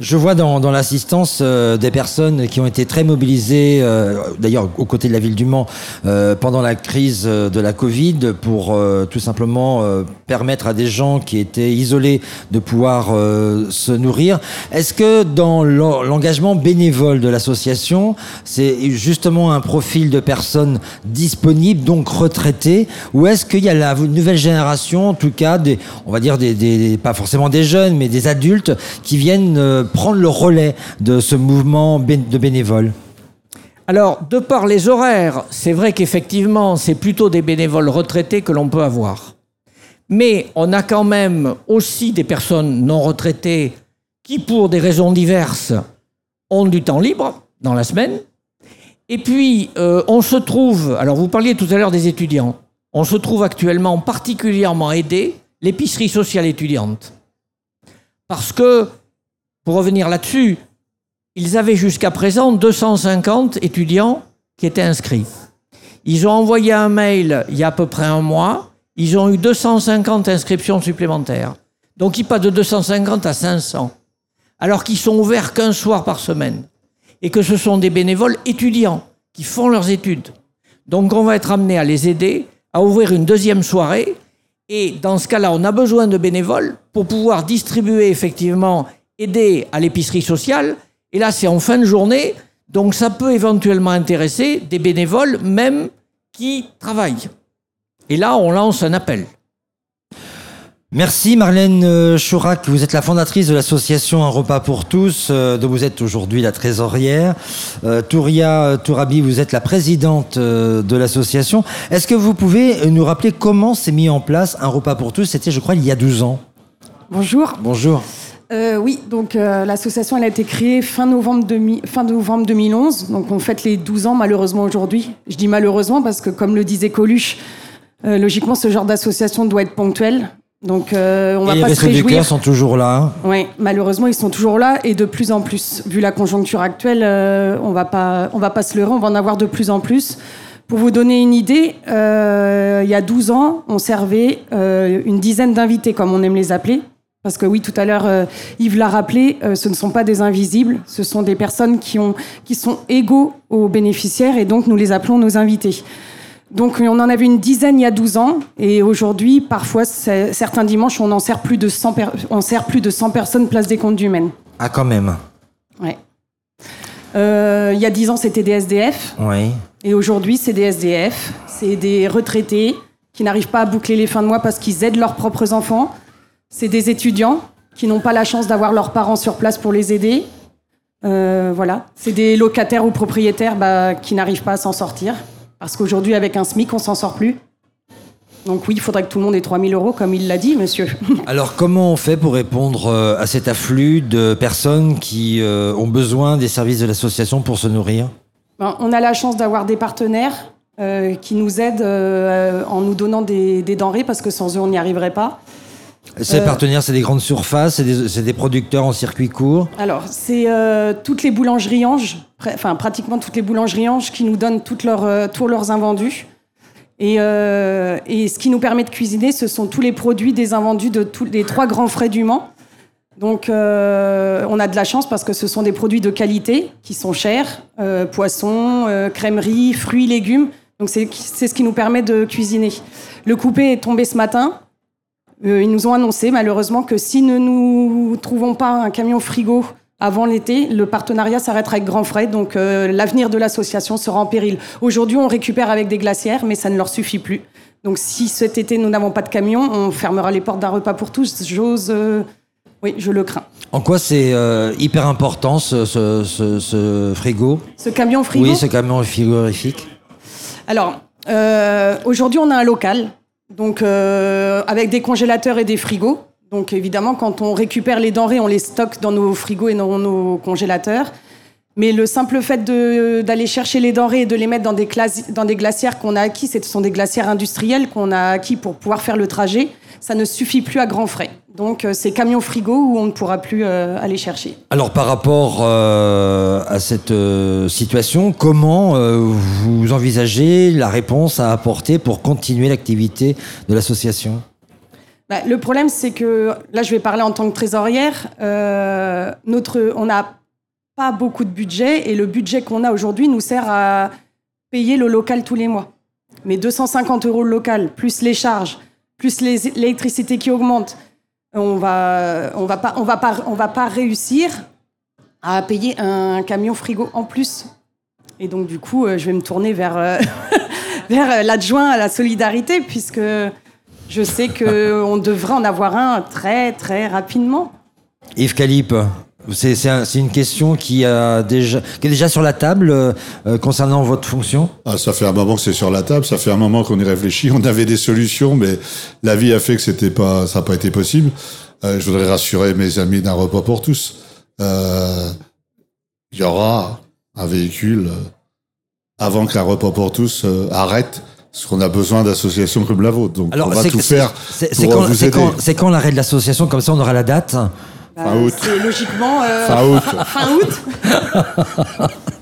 Je vois dans, dans l'assistance euh, des personnes qui ont été très mobilisées, euh, d'ailleurs aux côtés de la ville du Mans, euh, pendant la crise euh, de la Covid, pour euh, tout simplement euh, permettre à des gens qui étaient isolés de pouvoir se nourrir. Est-ce que dans l'en- l'engagement bénévole de l'association, c'est justement un profil de personnes disponibles, donc retraitées, ou est-ce qu'il y a la nouvelle génération, en tout cas, des, on va dire des, des- pas forcément des jeunes, mais des adultes qui viennent euh, prendre le relais de ce mouvement de bénévoles Alors, de par les horaires, c'est vrai qu'effectivement, c'est plutôt des bénévoles retraités que l'on peut avoir. Mais on a quand même aussi des personnes non retraitées qui, pour des raisons diverses, ont du temps libre dans la semaine. Et puis, euh, on se trouve, alors vous parliez tout à l'heure des étudiants, on se trouve actuellement particulièrement aidé l'épicerie sociale étudiante. Parce que, pour revenir là-dessus, ils avaient jusqu'à présent 250 étudiants qui étaient inscrits. Ils ont envoyé un mail il y a à peu près un mois. Ils ont eu 250 inscriptions supplémentaires. Donc ils passent de 250 à 500. Alors qu'ils sont ouverts qu'un soir par semaine. Et que ce sont des bénévoles étudiants qui font leurs études. Donc on va être amené à les aider à ouvrir une deuxième soirée. Et dans ce cas-là, on a besoin de bénévoles pour pouvoir distribuer effectivement, aider à l'épicerie sociale. Et là, c'est en fin de journée. Donc ça peut éventuellement intéresser des bénévoles même qui travaillent. Et là, on lance un appel. Merci Marlène euh, Chourac, vous êtes la fondatrice de l'association Un repas pour tous, euh, dont vous êtes aujourd'hui la trésorière. Euh, Touria Tourabi, vous êtes la présidente de l'association. Est-ce que vous pouvez nous rappeler comment s'est mis en place Un repas pour tous? C'était, je crois, il y a 12 ans. Bonjour. Bonjour. Euh, oui, donc euh, l'association elle a été créée fin novembre, demi- fin novembre 2011. Donc on fête les 12 ans malheureusement aujourd'hui. Je dis malheureusement parce que comme le disait Coluche, euh, logiquement ce genre d'association doit être ponctuel. Donc euh, on Et va les pas se réjouir. Sont toujours là. hein. Oui, malheureusement ils sont toujours là et de plus en plus. Vu la conjoncture actuelle, euh, on va pas, on va pas se leurrer, on va en avoir de plus en plus. Pour vous donner une idée, euh, il y a 12 ans, on servait une dizaine d'invités, comme on aime les appeler. Parce que oui, tout à l'heure, Yves l'a rappelé, ce ne sont pas des invisibles, ce sont des personnes qui, ont, qui sont égaux aux bénéficiaires et donc nous les appelons nos invités. Donc on en avait une dizaine il y a 12 ans et aujourd'hui, parfois, certains dimanches, on en sert plus de 100, per- on sert plus de 100 personnes place des comptes du Maine. Ah, quand même. Ouais. Euh, il y a 10 ans, c'était des SDF Oui. et aujourd'hui, c'est des SDF, c'est des retraités qui n'arrivent pas à boucler les fins de mois parce qu'ils aident leurs propres enfants. C'est des étudiants qui n'ont pas la chance d'avoir leurs parents sur place pour les aider. Euh, voilà. C'est des locataires ou propriétaires bah, qui n'arrivent pas à s'en sortir. Parce qu'aujourd'hui, avec un SMIC, on s'en sort plus. Donc oui, il faudrait que tout le monde ait 3000 euros, comme il l'a dit, monsieur. Alors, comment on fait pour répondre euh, à cet afflux de personnes qui euh, ont besoin des services de l'association pour se nourrir? Ben, on a la chance d'avoir des partenaires euh, qui nous aident euh, en nous donnant des, des denrées, parce que sans eux, on n'y arriverait pas. Ces Euh, partenaires, c'est des grandes surfaces, c'est des, des producteurs en circuit court. Alors, c'est euh, toutes les boulangeries Ange, enfin pratiquement toutes les boulangeries Ange qui nous donnent toutes leurs, euh, tous leurs invendus. Et, euh, et ce qui nous permet de cuisiner, ce sont tous les produits des invendus de tous les trois grands frais du Mans. Donc, on a de la chance parce que ce sont des produits de qualité qui sont chers poissons, euh, crèmerie, fruits, légumes. Donc, c'est c'est ce qui nous permet de cuisiner. Le coupé est tombé ce matin. Euh, ils nous ont annoncé malheureusement que si ne nous trouvons pas un camion frigo avant l'été, le partenariat s'arrêtera avec Grand Frais, donc euh, l'avenir de l'association sera en péril. Aujourd'hui, on récupère avec des glacières, mais ça ne leur suffit plus. Donc si cet été nous n'avons pas de camion, on fermera les portes d'un repas pour tous. J'ose, euh, oui, je le crains. En quoi c'est euh, hyper important ce, ce- ce- ce frigo? Ce camion frigo? Oui, ce camion frigorifique. Alors, aujourd'hui, on a un local, donc euh, avec des congélateurs et des frigos. Donc, évidemment, quand on récupère les denrées, on les stocke dans nos frigos et dans nos congélateurs. Mais le simple fait d'aller chercher les denrées et de les mettre dans des, dans des glacières qu'on a acquis, ce sont des glacières industrielles qu'on a acquis pour pouvoir faire le trajet, ça ne suffit plus à grands frais. Donc euh, c'est camion frigo où on ne pourra plus euh, aller chercher. Alors par rapport euh, à cette situation, comment vous envisagez la réponse à apporter pour continuer l'activité de l'association? Bah, le problème, c'est que là, je vais parler en tant que trésorière. euh, notre, on n'a pas beaucoup de budget et le budget qu'on a aujourd'hui nous sert à payer le local tous les mois. Mais 250 euros le local, plus les charges, plus l'électricité qui augmente, on va, on va pas, on va pas, on va pas réussir à payer un camion frigo en plus. Et donc, du coup, euh, je vais me tourner vers, euh, vers euh, l'adjoint à la solidarité, puisque je sais qu'on devrait en avoir un très, très rapidement. Yves Calip, c'est c'est un- c'est une question qui, a déjà, qui est déjà sur la table euh, concernant votre fonction? Ah, ça fait un moment que c'est sur la table, ça fait un moment qu'on y réfléchit. On avait des solutions, mais la vie a fait que pas, ça n'a pas été possible. Euh, je voudrais rassurer mes amis d'un repas pour tous. Euh, Il y aura un véhicule avant qu'un repas pour tous arrête, parce qu'on a besoin d'associations comme la vôtre. Donc on va tout faire c'est- pour quand, vous c'est aider. quand, c'est quand l'arrêt de l'association Comme ça, on aura la date? Fin août. C'est logiquement euh, Fin août. fin août.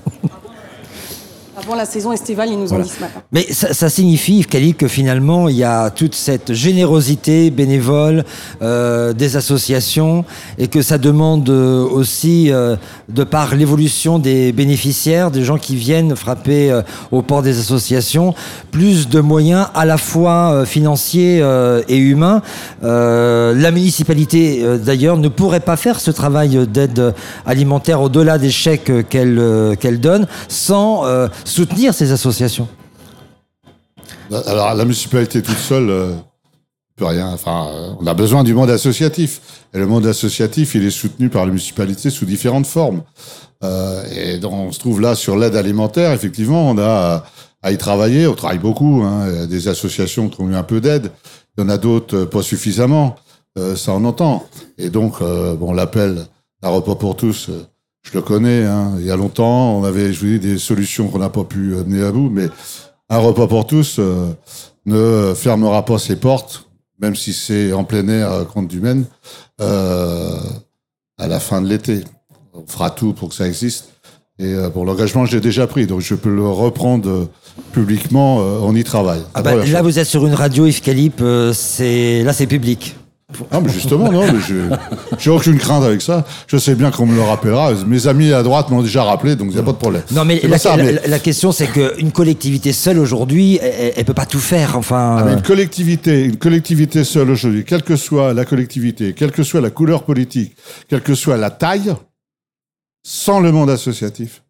Avant la saison estivale, ils nous ont dit ce matin. Mais ça, ça signifie, Yves que finalement, il y a toute cette générosité bénévole euh, des associations et que ça demande euh, aussi, euh, de par l'évolution des bénéficiaires, des gens qui viennent frapper euh, au port des associations, plus de moyens à la fois financiers et humains. La municipalité, d'ailleurs, ne pourrait pas faire ce travail d'aide alimentaire au-delà des chèques qu'elle donne sans soutenir ces associations. Alors, la municipalité toute seule euh, peut rien. Enfin, euh, on a besoin du monde associatif. Et le monde associatif, il est soutenu par la municipalité sous différentes formes. Euh, et donc, on se trouve là sur l'aide alimentaire. Effectivement, on a à, à y travailler. On travaille beaucoup. Hein. Des associations qui ont eu un peu d'aide. Il y en a d'autres euh, pas suffisamment. Euh, ça, on entend. Et donc, euh, bon, l'appel d'un repas pour tous, euh, je le connais. Hein. Il y a longtemps, on avait, je vous dis, des solutions qu'on n'a pas pu mener à bout, mais un repas pour tous euh, ne fermera pas ses portes, même si c'est en plein air euh, contre du Maine, euh, à la fin de l'été. On fera tout pour que ça existe. Et euh, pour l'engagement, j'ai déjà pris, donc je peux le reprendre publiquement. on y travaille. Ah bah, là, chose. vous êtes sur une radio, Yves Calip, c'est là, c'est public. Ah, mais justement, non, mais je- j'ai aucune crainte avec ça. Je sais bien qu'on me le rappellera. Mes amis à droite m'ont déjà rappelé, donc il n'y a pas de problème. Non, mais la, pas ça, la- mais- la- la question, c'est qu'une collectivité seule aujourd'hui, elle, elle peut pas tout faire. Enfin, Ah, mais euh, une collectivité, une collectivité seule aujourd'hui, quelle que soit la collectivité, quelle que soit la couleur politique, quelle que soit la taille, sans le monde associatif,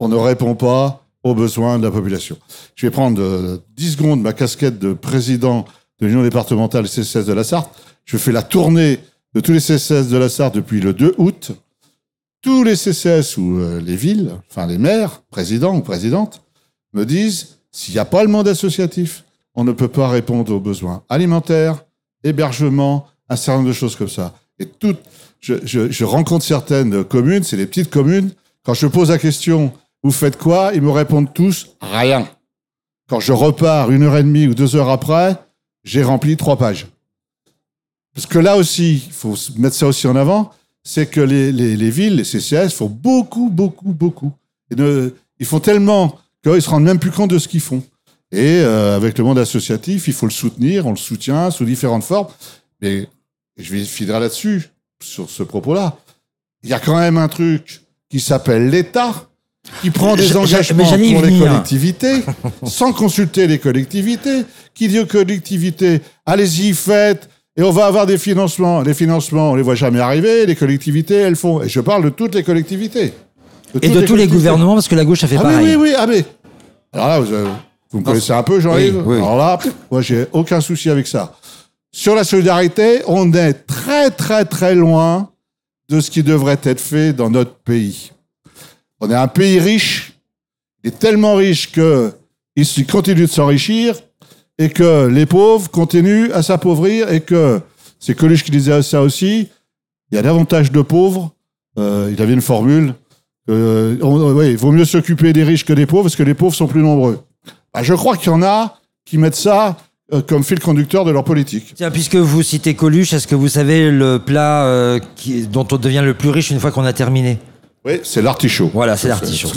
on ne répond pas aux besoins de la population. Je vais prendre euh, 10 secondes ma casquette de président de l'Union départementale CCS de la Sarthe. Je fais la tournée de tous les CCS de la Sarthe depuis le 2 août. Tous les CCS ou euh, les villes, enfin les maires, présidents ou présidentes, me disent s'il n'y a pas le monde associatif, on ne peut pas répondre aux besoins alimentaires, hébergement, un certain nombre de choses comme ça. Et tout, je, je- je rencontre certaines communes, c'est des petites communes. Quand je pose la question, vous faites quoi? Ils me répondent tous rien. Quand je repars une heure et demie ou deux heures après, j'ai rempli trois pages. Parce que là aussi, il faut mettre ça aussi en avant, c'est que les, les, les villes, les CCS font beaucoup, beaucoup, beaucoup. Et ne- ils font tellement qu'ils se rendent même plus compte de ce qu'ils font. Et euh, avec le monde associatif, il faut le soutenir, on le soutient sous différentes formes. Mais je vais finir là-dessus, sur ce propos-là. Il y a quand même un truc qui s'appelle l'État, qui prend des engagements pour les venir. collectivités, sans consulter les collectivités, qui dit aux collectivités, allez-y, faites, et on va avoir des financements. Les financements, on les voit jamais arriver, les collectivités, elles font. Et je parle de toutes les collectivités. et de tous les gouvernements, parce que la gauche a fait Ah pareil. oui, oui, oui, ah mais... Alors là, vous, euh, vous me connaissez un peu, Jean-Yves Oui, oui. Alors là, moi, j'ai aucun souci avec ça. Sur la solidarité, on est très, très, très loin de ce qui devrait être fait dans notre pays. On est un pays riche, il est tellement riche que il continue de s'enrichir et que les pauvres continuent à s'appauvrir et que c'est Coluche qui disait ça aussi. Il y a davantage de pauvres. euh, il avait une formule on- il vaut mieux s'occuper des riches que des pauvres parce que les pauvres sont plus nombreux. Bah, je crois qu'il y en a qui mettent ça euh, comme fil conducteur de leur politique. Puisque vous citez Coluche, est-ce que vous savez le plat euh, dont on devient le plus riche une fois qu'on a terminé? Oui, c'est l'artichaut. Voilà, c'est l'artichaut.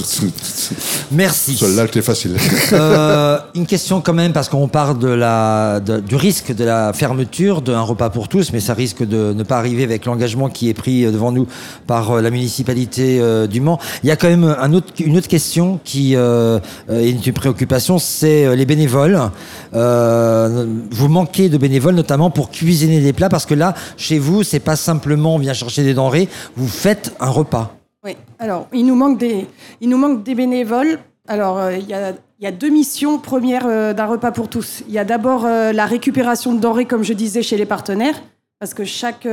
Merci. Celui-là, c'était facile. Euh, une question quand même, parce qu'on parle de la, de- du risque de la fermeture d'un repas pour tous, mais ça risque de ne pas arriver avec l'engagement qui est pris euh, devant nous par euh, la municipalité euh, du Mans. Il y a quand même un autre, une autre question qui euh, est une préoccupation, c'est les bénévoles. Euh, vous manquez de bénévoles, notamment pour cuisiner des plats, parce que là, chez vous, c'est pas simplement on vient chercher des denrées, vous faites un repas. Oui, alors il nous manque des, il nous manque des bénévoles. Alors euh, il y, a, il y a deux missions premières euh, d'un repas pour tous. Il y a d'abord euh, la récupération de denrées, comme je disais, chez les partenaires. Parce que chaque.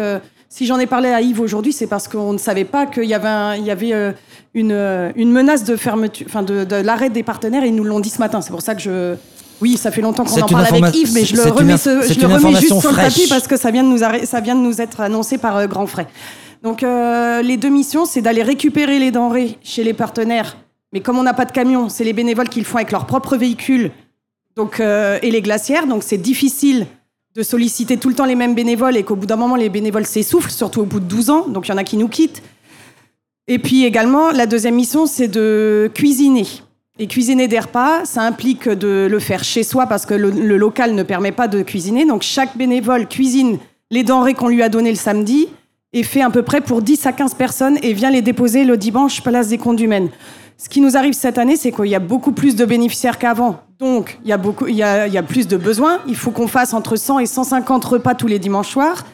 si j'en ai parlé à Yves aujourd'hui, c'est parce qu'on ne savait pas qu'il y avait, un- il y avait une, une menace de fermeture, enfin de, de l'arrêt des partenaires et ils nous l'ont dit ce matin. C'est pour ça que je. Oui, ça fait longtemps qu'on en parle avec Yves, mais je le remets, ce- je le remets juste sur le tapis parce que ça vient de nous, ça vient de nous être annoncé par Grand Frais. Donc euh, les deux missions, c'est d'aller récupérer les denrées chez les partenaires. Mais comme on n'a pas de camion, c'est les bénévoles qui le font avec leur propre véhicule donc, euh, et les glacières. Donc c'est difficile de solliciter tout le temps les mêmes bénévoles et qu'au bout d'un moment, les bénévoles s'essoufflent, surtout au bout de 12 ans. Donc il y en a qui nous quittent. Et puis également, la deuxième mission, c'est de cuisiner. Et cuisiner des repas, ça implique de le faire chez soi parce que le, le local ne permet pas de cuisiner. Donc chaque bénévole cuisine les denrées qu'on lui a données le samedi et fait à peu près pour 10 à 15 personnes et vient les déposer le dimanche place des comptes humaines. Ce qui nous arrive cette année, c'est qu'il y a beaucoup plus de bénéficiaires qu'avant. Donc, il y, a beaucoup, il, y a, plus de besoins. Il faut qu'on fasse entre 100 et 150 repas tous les dimanches soirs.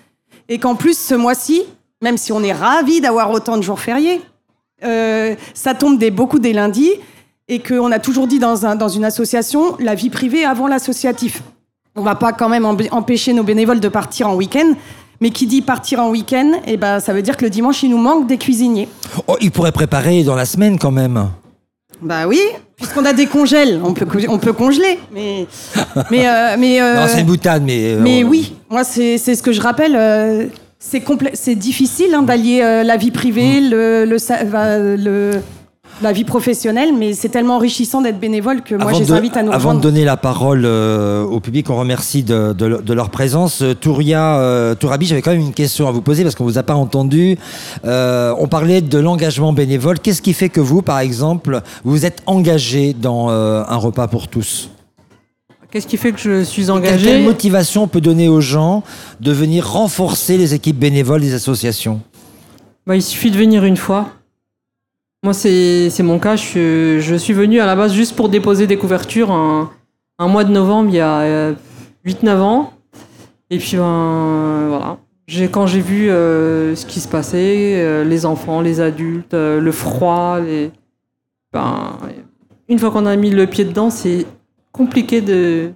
Et qu'en plus, ce mois-ci, même si on est ravis d'avoir autant de jours fériés, euh, ça tombe des, beaucoup des lundis. Et qu'on a toujours dit dans, dans une association, la vie privée avant l'associatif. On va pas quand même empêcher nos bénévoles de partir en week-end. Mais qui dit partir en week-end, eh ben, ça veut dire que le dimanche, il nous manque des cuisiniers. Oh, ils pourraient préparer dans la semaine quand même. Bah oui, puisqu'on a des congèles, on peut, on peut congeler. Mais, mais, euh, mais, euh, Non, c'est une boutade, mais. euh, mais on- oui, moi c'est c'est ce que je rappelle. euh, c'est difficile hein, d'allier la vie privée, Mm. le, le- la vie professionnelle, mais c'est tellement enrichissant d'être bénévole que moi Avant je les de- invite à nous Avant de rejoindre. donner la parole euh, au public, on remercie de, de- de leur présence. Euh, Touria, euh, Tourabi, j'avais quand même une question à vous poser parce qu'on vous a pas entendu. Euh, on parlait de l'engagement bénévole. Qu'est-ce qui fait que vous, par exemple, vous êtes engagé dans euh, un repas pour tous? Qu'est-ce qui fait que je suis engagé quelle motivation on peut donner aux gens de venir renforcer les équipes bénévoles des associations? Bah, Il suffit de venir une fois. Moi, c'est mon cas. Je, suis- je suis venu à la base juste pour déposer des couvertures un, un mois de novembre, il y a euh, 8-9 ans. Et puis, ben, voilà. Quand j'ai vu euh, ce qui se passait, euh, les enfants, les adultes, euh, le froid, les... ben, une fois qu'on a mis le pied dedans, c'est compliqué de,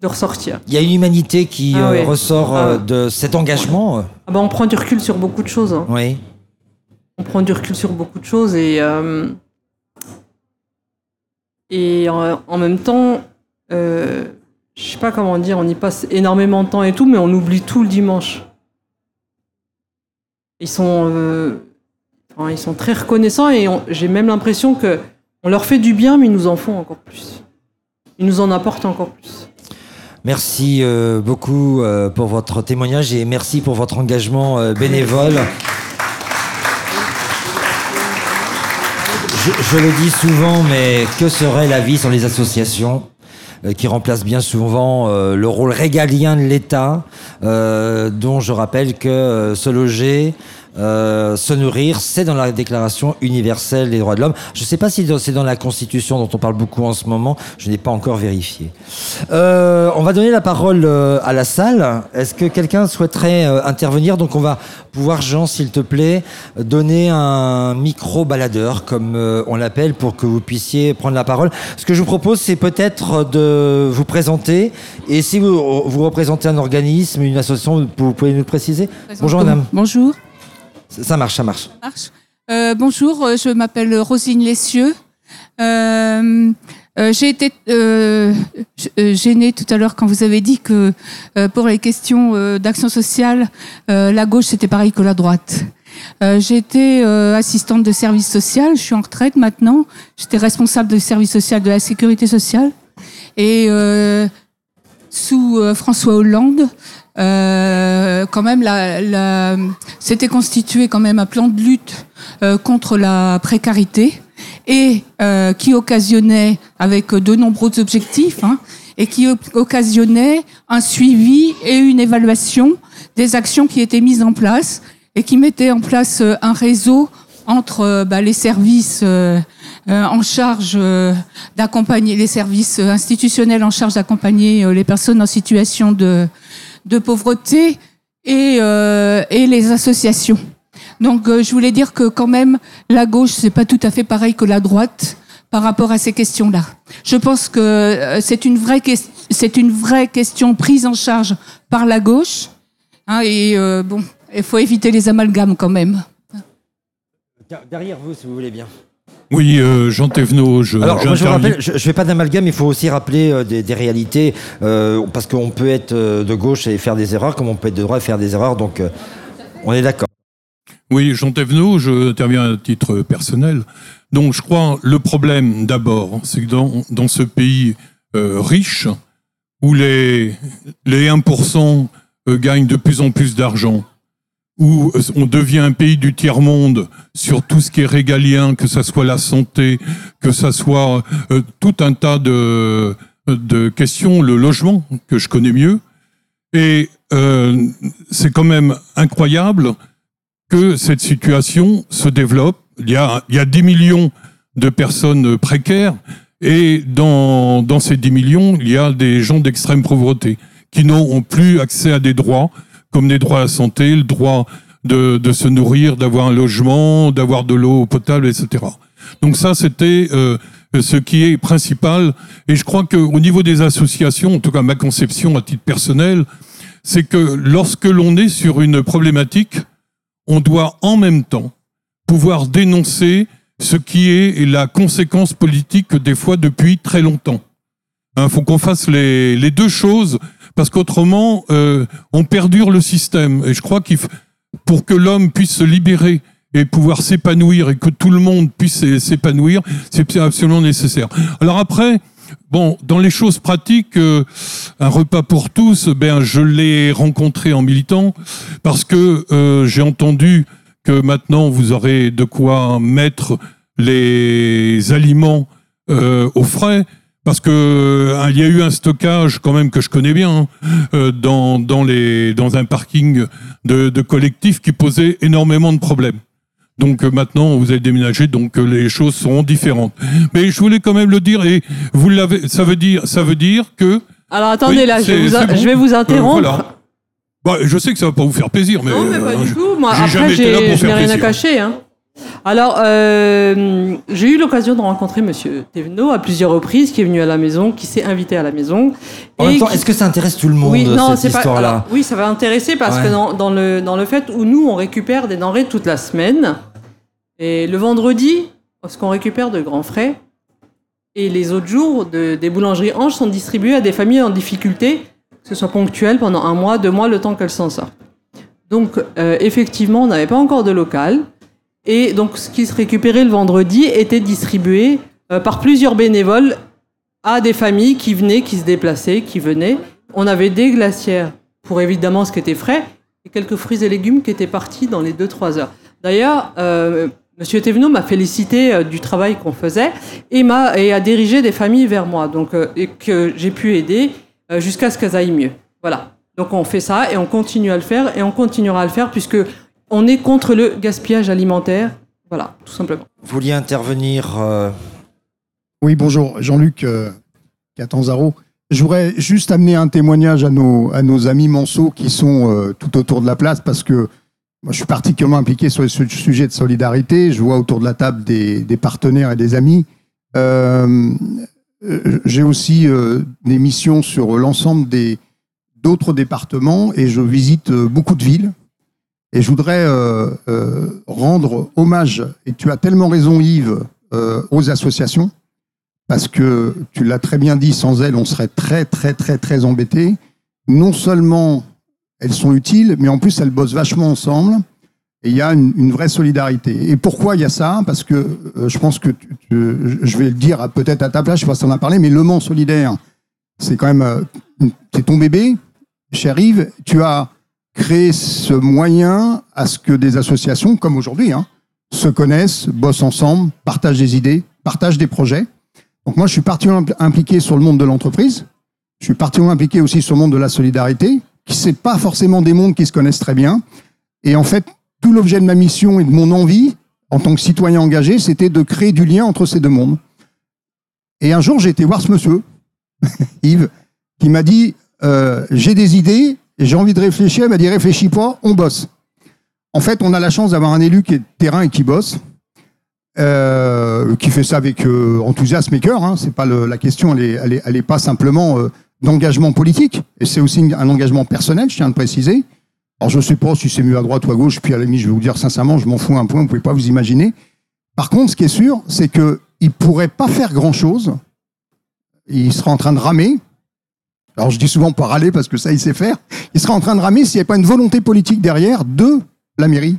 de ressortir. Il y a une humanité qui Ah euh, oui. ressort Ah euh, de cet engagement. euh. Ah ben, on prend du recul sur beaucoup de choses. hein. Oui. On prend du recul sur beaucoup de choses et euh, et en, en même temps euh, je sais pas comment dire on y passe énormément de temps et tout mais on oublie tout le dimanche. Ils sont euh, enfin, ils sont très reconnaissants et j'ai même l'impression que on leur fait du bien mais ils nous en font encore plus. Ils nous en apportent encore plus. Merci euh, beaucoup pour votre témoignage et merci pour votre engagement bénévole. Je, le dis souvent, mais que serait la vie sans les associations euh, qui remplacent bien souvent euh, le rôle régalien de l'État, euh, dont je rappelle que se loger, euh, se nourrir, c'est dans la Déclaration universelle des droits de l'homme. Je ne sais pas si c'est dans la Constitution dont on parle beaucoup en ce moment, je n'ai pas encore vérifié. Euh, on va donner la parole euh, à la salle. Est-ce que quelqu'un souhaiterait intervenir? Donc on va pouvoir, Jean, s'il te plaît, donner un micro baladeur, comme on l'appelle, pour que vous puissiez prendre la parole. Ce que je vous propose, c'est peut-être de vous présenter. Et si vous, vous représentez un organisme, une association, vous pouvez nous le préciser Bonjour madame. Bonjour. Ça ça marche, ça marche. marche. Euh, bonjour, euh, je m'appelle Rosine Lessieux. Euh, j'ai été gênée tout à l'heure quand vous avez dit que pour les questions d'action sociale, la gauche c'était pareil que la droite. J'étais assistante de service social, je suis en retraite maintenant. J'étais responsable de service social de la sécurité sociale. Et sous François Hollande, euh, quand même, la, la, c'était constitué quand même un plan de lutte euh, contre la précarité et euh, qui occasionnait, avec de nombreux objectifs, hein, et qui occasionnait un suivi et une évaluation des actions qui étaient mises en place et qui mettait en place euh, un réseau entre euh, bah, les services euh, euh, en charge d'accompagner les services institutionnels en charge d'accompagner les personnes en situation de, de pauvreté et, euh, et les associations. Donc euh, je voulais dire que quand même la gauche c'est pas tout à fait pareil que la droite par rapport à ces questions-là. Je pense que euh, c'est une vraie c'est une vraie question prise en charge par la gauche. Hein, et bon, il faut éviter les amalgames quand même. Derrière vous, si vous voulez bien. Oui, euh, Jean Thévenot, je, Alors, moi, je rappelle, je ne fais pas d'amalgame, il faut aussi rappeler euh, des, des réalités, euh, parce qu'on peut être de gauche et faire des erreurs, comme on peut être de droite et faire des erreurs, donc on est d'accord. Oui, Jean Thévenot, je interviens à titre personnel. Donc, je crois le problème d'abord, c'est que dans, dans ce pays riche, où les, les 1% euh, gagnent de plus en plus d'argent, où euh, on devient un pays du tiers-monde sur tout ce qui est régalien, que ça soit la santé, que ça soit euh, tout un tas de, questions, le logement, que je connais mieux. Et euh, c'est quand même incroyable que cette situation se développe. Il y a, il y a 10 millions de personnes précaires et dans, dans ces 10 millions, il y a des gens d'extrême pauvreté qui n'ont plus accès à des droits comme les droits à la santé, le droit de, de se nourrir, d'avoir un logement, d'avoir de l'eau potable, etc. Donc ça, c'était euh, ce qui est principal. Et je crois qu'au niveau des associations, en tout cas ma conception à titre personnel, c'est que lorsque l'on est sur une problématique, on doit en même temps pouvoir dénoncer ce qui est la conséquence politique des fois depuis très longtemps. Il faut qu'on fasse les, les deux choses parce qu'autrement euh, on perdure le système. Et je crois qu'il pour que l'homme puisse se libérer et pouvoir s'épanouir et que tout le monde puisse s'é- s'épanouir, c'est absolument nécessaire. Alors après, bon, dans les choses pratiques, euh, un repas pour tous, ben je l'ai rencontré en militant parce que euh, j'ai entendu que maintenant vous aurez de quoi mettre les aliments euh, au frais. Parce que euh, il y a eu un stockage quand même que je connais bien hein, euh, dans, dans, les, dans un parking de, de collectifs qui posait énormément de problèmes. Donc euh, maintenant vous avez déménagé, donc les choses seront différentes. Mais je voulais quand même le dire et vous l'avez. Ça veut dire, ça veut dire que. Alors attendez, Oui, là, je vais, vous, c'est bon. je vais vous interrompre. Euh, voilà. Bah, je sais que ça va pas vous faire plaisir, mais Non, mais pas euh, du tout. Moi, après, j'ai- rien à cacher. Hein. Alors, euh, j'ai eu l'occasion de rencontrer Monsieur Thévenot à plusieurs reprises, qui est venu à la maison, qui s'est invité à la maison. En et même temps, qui- est-ce que ça intéresse tout le monde, oui, non, cette histoire-là oui, ça va intéresser parce Ouais. que dans, dans le, dans le fait où nous, on récupère des denrées toute la semaine, et le vendredi, parce qu'on récupère de grands frais, et les autres jours, de- des boulangeries Ange sont distribués à des familles en difficulté, que ce soit ponctuel pendant un mois, deux mois, le temps qu'elles s'en sortent. Donc, euh, effectivement, on n'avait pas encore de local. Et donc, ce qui se récupérait le vendredi était distribué euh, par plusieurs bénévoles à des familles qui venaient, qui se déplaçaient, qui venaient. On avait des glacières pour évidemment ce qui était frais et quelques fruits et légumes qui étaient partis dans les 2-3 heures. D'ailleurs, euh, Monsieur Thévenot m'a félicité euh, du travail qu'on faisait et, m'a, et a dirigé des familles vers moi, donc, euh, et que j'ai pu aider jusqu'à ce qu'elles aillent mieux. Voilà. Donc on fait ça et on continue à le faire et on continuera à le faire puisque on est contre le gaspillage alimentaire. Voilà, tout simplement. Vous vouliez intervenir euh, Oui, bonjour, Jean-Luc euh, Catanzaro. Je voudrais juste amener un témoignage à nos, à nos amis Manceau qui sont euh, tout autour de la place parce que moi, je suis particulièrement impliqué sur ce sujet de solidarité. Je vois autour de la table des, des partenaires et des amis. Euh, J'ai aussi euh, des missions sur l'ensemble des d'autres départements et je visite beaucoup de villes. Et je voudrais euh, euh, rendre hommage, et tu as tellement raison Yves, euh, aux associations parce que tu l'as très bien dit, sans elles, on serait très, très, très, très embêtés. Non seulement elles sont utiles, mais en plus elles bossent vachement ensemble. et il y a une, vraie solidarité. Et pourquoi il y a ça? Parce que je pense que tu- tu- je vais le dire peut-être à ta place, je sais pas si on en a parlé, mais Le Mans solidaire, c'est quand même c'est ton bébé, cher Yves. Tu as créé ce moyen à ce que des associations, comme aujourd'hui, hein, se connaissent, bossent ensemble, partagent des idées, partagent des projets. Donc moi, je suis particulièrement impl- impliqué sur le monde de l'entreprise. Je suis particulièrement impliqué aussi sur le monde de la solidarité, qui c'est pas forcément des mondes qui se connaissent très bien. Et en fait, tout l'objet de ma mission et de mon envie, en tant que citoyen engagé, c'était de créer du lien entre ces deux mondes. Et un jour, j'ai été voir ce monsieur, Yves, qui m'a dit euh, J'ai des idées, j'ai envie de réfléchir. Il m'a dit Réfléchis pas, on bosse. En fait, on a la chance d'avoir un élu qui est de terrain et qui bosse, euh, qui fait ça avec euh, enthousiasme et cœur. Hein. C'est pas la question, elle est, elle est, elle est pas simplement euh, d'engagement politique, et c'est aussi un engagement personnel, je tiens à le préciser. Alors, je ne sais pas si c'est mieux à droite ou à gauche, puis à la limite, je vais vous dire sincèrement, je m'en fous un point, vous ne pouvez pas vous imaginer. Par contre, ce qui est sûr, c'est qu'il ne pourrait pas faire grand-chose. Il sera en train de ramer. Alors, je dis souvent pas râler parce que ça, il sait faire. Il sera en train de ramer s'il n'y avait pas une volonté politique derrière de la mairie.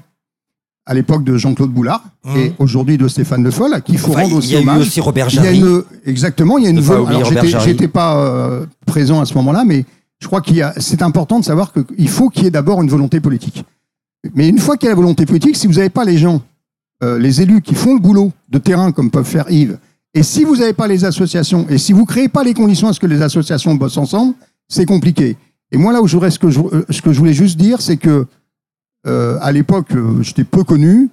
À l'époque de Jean-Claude Boulard Mmh. et aujourd'hui de Stéphane Le Foll, à qui il faut Enfin, rendre il y a aussi eu hommage. aussi Robert Il y a Jarry. une, exactement, il y a une Ne pas vol- oublier Alors, Robert j'étais, Jarry. pas euh, présent à ce moment-là, mais je crois qu'il y a, c'est important de savoir qu'il faut qu'il y ait d'abord une volonté politique. Mais une fois qu'il y a la volonté politique, si vous n'avez pas les gens, euh, les élus qui font le boulot de terrain comme peuvent faire Yves, et si vous n'avez pas les associations, et si vous créez pas les conditions à ce que les associations bossent ensemble, c'est compliqué. Et moi, là où je voudrais, ce que je, euh, ce que je voulais juste dire, c'est que euh, à l'époque, euh, j'étais peu connu.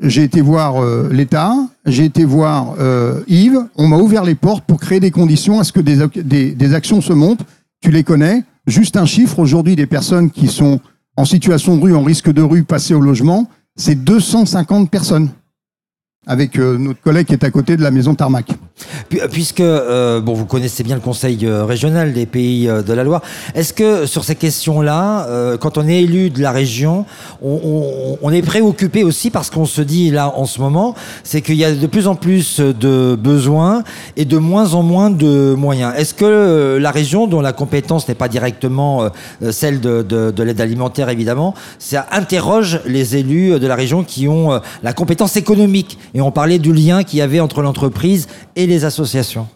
J'ai été voir l'État, j'ai été voir Yves. On m'a ouvert les portes pour créer des conditions à ce que des, des actions se montent. Tu les connais. Juste un chiffre aujourd'hui des personnes qui sont en situation de rue, en risque de rue, passées au logement, c'est 250 personnes. Avec euh, notre collègue qui est à côté de la maison Tarmac. Pu- Puisque euh, bon, vous connaissez bien le Conseil euh, régional des pays euh, de la Loire, est-ce que sur ces questions-là, euh, quand on est élu de la région, on, on- on est préoccupé aussi parce qu'on se dit là en ce moment, c'est qu'il y a de plus en plus de besoins et de moins en moins de moyens. Est-ce que la région, dont la compétence n'est pas directement celle de, de- de l'aide alimentaire évidemment, ça interroge les élus de la région qui ont la compétence économique Et on parlait du lien qu'il y avait entre l'entreprise et les associations.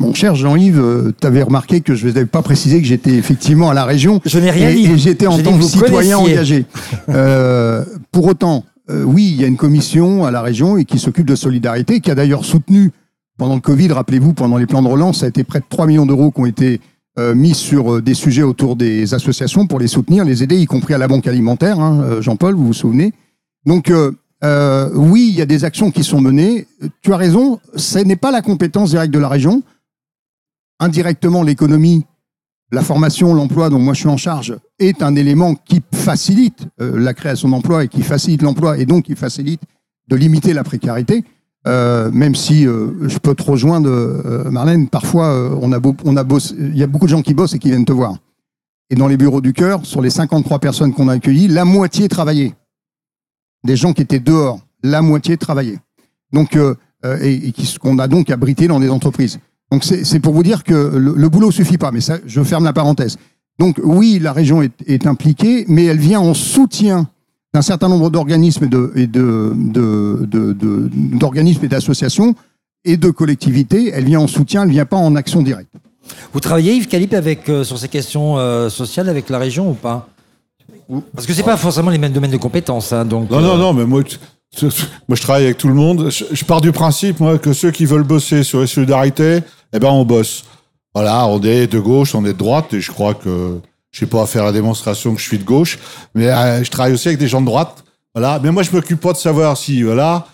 Mon cher Jean-Yves, tu avais remarqué que je n'avais pas précisé que j'étais effectivement à la région. Je n'ai rien et, dit. Et j'étais en tant que citoyen connaissiez. engagé. Euh, pour autant, euh, oui, il y a une commission à la région et qui s'occupe de solidarité, qui a d'ailleurs soutenu pendant le Covid, rappelez-vous, pendant les plans de relance, ça a été près de 3 millions d'euros qui ont été euh, mis sur euh, des sujets autour des associations pour les soutenir, les aider, y compris à la banque alimentaire, hein, euh, Jean-Paul, vous vous souvenez. Donc, euh, oui, il y a des actions qui sont menées. Tu as raison, ce n'est pas la compétence directe de la région. Indirectement, l'économie, la formation, l'emploi dont moi je suis en charge est un élément qui facilite euh, la création d'emplois et qui facilite l'emploi et donc qui facilite de limiter la précarité. Euh, même si je peux te rejoindre, Marlène, parfois on a on a il y a beaucoup de gens qui bossent et qui viennent te voir. Et dans les bureaux du cœur, sur les 53 personnes qu'on a accueillies, la moitié travaillaient. Des gens qui étaient dehors, la moitié travaillaient. Donc, euh, euh, et, qu'on a donc abrité dans des entreprises. Donc c'est pour vous dire que le, le boulot suffit pas, mais je ferme la parenthèse. Donc oui, la région est, impliquée, mais elle vient en soutien d'un certain nombre d'organismes et d'organismes et d'associations et de collectivités. Elle vient en soutien, elle vient pas en action directe. Vous travaillez, Yves Calip, avec, euh, sur ces questions sociales avec la région ou pas? Parce que c'est pas forcément les mêmes domaines de compétences. hein, donc, Non, euh, non, non, mais moi, moi, je travaille avec tout le monde. Je, je pars du principe, moi, que ceux qui veulent bosser sur les solidarités, eh ben, on bosse. Voilà, on est de gauche, on est de droite, et je crois que je sais pas faire la démonstration que je suis de gauche, mais euh, je travaille aussi avec des gens de droite. Voilà, mais moi, je m'occupe pas de savoir si, voilà,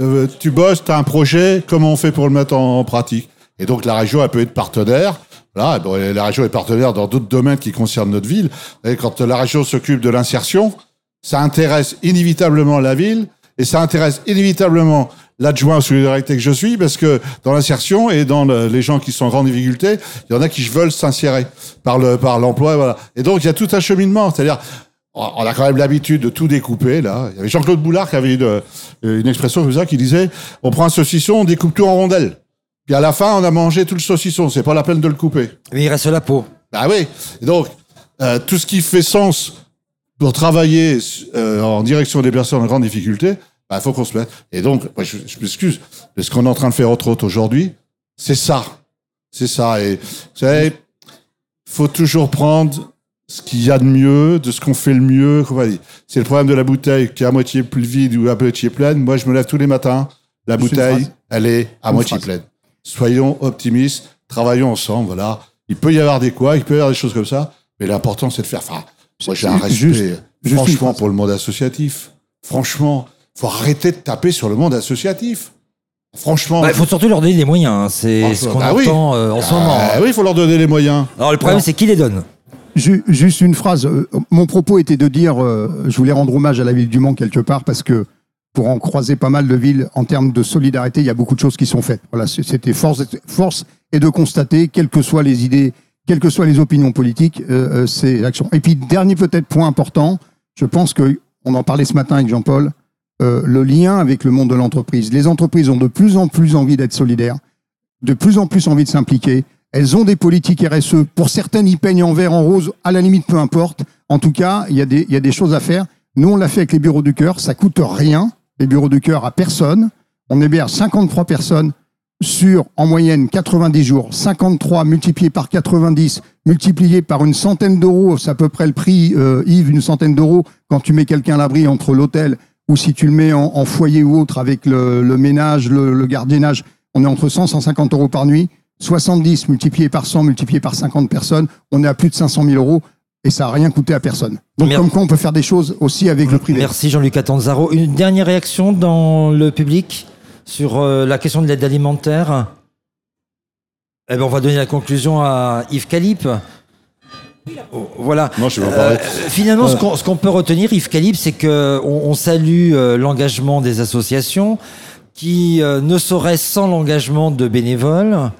euh, tu bosses, tu as un projet, comment on fait pour le mettre en, en pratique? Et donc, la région, elle peut être partenaire. Voilà, la région est partenaire dans d'autres domaines qui concernent notre ville. Et quand la région s'occupe de l'insertion, ça intéresse inévitablement la ville et ça intéresse inévitablement l'adjoint aux solidarités que je suis parce que dans l'insertion et dans le- les gens qui sont en grande difficulté, il y en a qui veulent s'insérer par le par l'emploi voilà. Et donc il y a tout un cheminement, c'est-à-dire on a quand même l'habitude de tout découper là. Il y avait Jean-Claude Boulard qui avait une, une expression comme ça qui disait on prend un saucisson, on découpe tout en rondelles. Puis à la fin, on a mangé tout le saucisson, c'est pas la peine de le couper. Mais il reste la peau. Bah oui. Donc, euh, tout ce qui fait sens pour travailler euh, en direction des personnes en grande difficulté, il bah, faut qu'on se mette. Et donc, je, je m'excuse, mais ce qu'on est en train de faire autre autres aujourd'hui, c'est ça. C'est ça. Et vous savez, faut toujours prendre ce qu'il y a de mieux, de ce qu'on fait le mieux. C'est le problème de la bouteille qui est à moitié plus vide ou à moitié pleine. Moi, je me lève tous les matins. La bouteille, elle est à moitié pleine. Soyons optimistes, travaillons ensemble. Voilà. Il peut y avoir des quoi, il peut y avoir des choses comme ça, mais l'important, c'est de faire. Enfin, moi, j'ai un respect, franchement, pour le monde associatif. Franchement, faut arrêter de taper sur le monde associatif. Franchement. Bah, il faut surtout leur donner des moyens. Hein. C'est ce qu'on bah entend euh, en ce moment. Ah oui, il faut leur donner les moyens. Alors, le problème, c'est qui les donne? Juste une phrase. Euh, mon propos était de dire, euh, je voulais rendre hommage à la ville du Mans quelque part parce que pour en croiser pas mal de villes en termes de solidarité, il y a beaucoup de choses qui sont faites. Voilà, c'était force, et de constater, quelles que soient les idées, quelles que soient les opinions politiques, euh, c'est l'action. Et puis dernier peut-être point important, je pense que on en parlait ce matin avec Jean-Paul, le lien avec le monde de l'entreprise. Les entreprises ont de plus en plus envie d'être solidaires, de plus en plus envie de s'impliquer. Elles ont des politiques RSE. Pour certaines, ils peignent en vert, en rose. À la limite, peu importe. En tout cas, il y a des, il y a des choses à faire. Nous, on l'a fait avec les bureaux du cœur. Ça coûte rien. Les bureaux du cœur à personne. On héberge 53 personnes sur, en moyenne, 90 jours. 53 multiplié par 90, multiplié par une centaine d'euros. C'est à peu près le prix, euh, Yves, une centaine d'euros quand tu mets quelqu'un à l'abri entre l'hôtel ou si tu le mets en, foyer ou autre avec le, ménage, le, le gardiennage. On est entre 100 150 euros par nuit. 70 multiplié par 100 multiplié par 50 personnes, on est à plus de 500 000 euros et ça n'a rien coûté à personne. Donc, comme quoi, on peut faire des choses aussi avec le privé. Merci Jean-Luc Atanzaro. Une dernière réaction dans le public sur euh, la question de l'aide alimentaire? Eh ben, On va donner la conclusion à Yves Calip. Oh, voilà. Non, je euh, finalement, ce qu'on peut retenir, Yves Calip, c'est qu'on on salue euh, l'engagement des associations qui ne seraient sans l'engagement de bénévoles.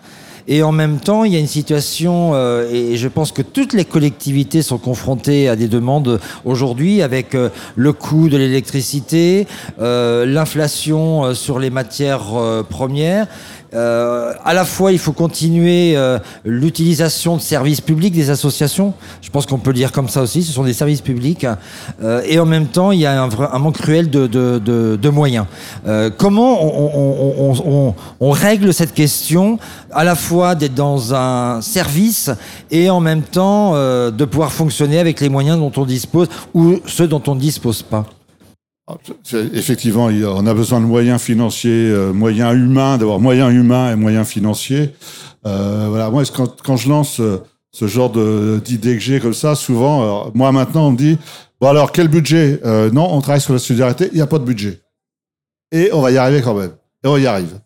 Et en même temps, il y a une situation, euh, et je pense que toutes les collectivités sont confrontées à des demandes aujourd'hui avec euh, le coût de l'électricité, euh, l'inflation sur les matières premières. Euh, à la fois, il faut continuer euh, l'utilisation de services publics des associations. Je pense qu'on peut le dire comme ça aussi. Ce sont des services publics. Euh, et en même temps, il y a un, manque cruel de, moyens. Comment on, règle cette question à la fois d'être dans un service et en même temps de pouvoir fonctionner avec les moyens dont on dispose ou ceux dont on ne dispose pas? Effectivement, on a besoin de moyens financiers, euh, moyens humains, d'avoir moyens humains et moyens financiers. Euh, voilà, moi, quand, je lance euh, ce genre d'idées que j'ai comme ça, souvent, moi maintenant, on me dit bon alors quel budget? Non, on travaille sur la solidarité, il n'y a pas de budget, et on va y arriver quand même, et on y arrive.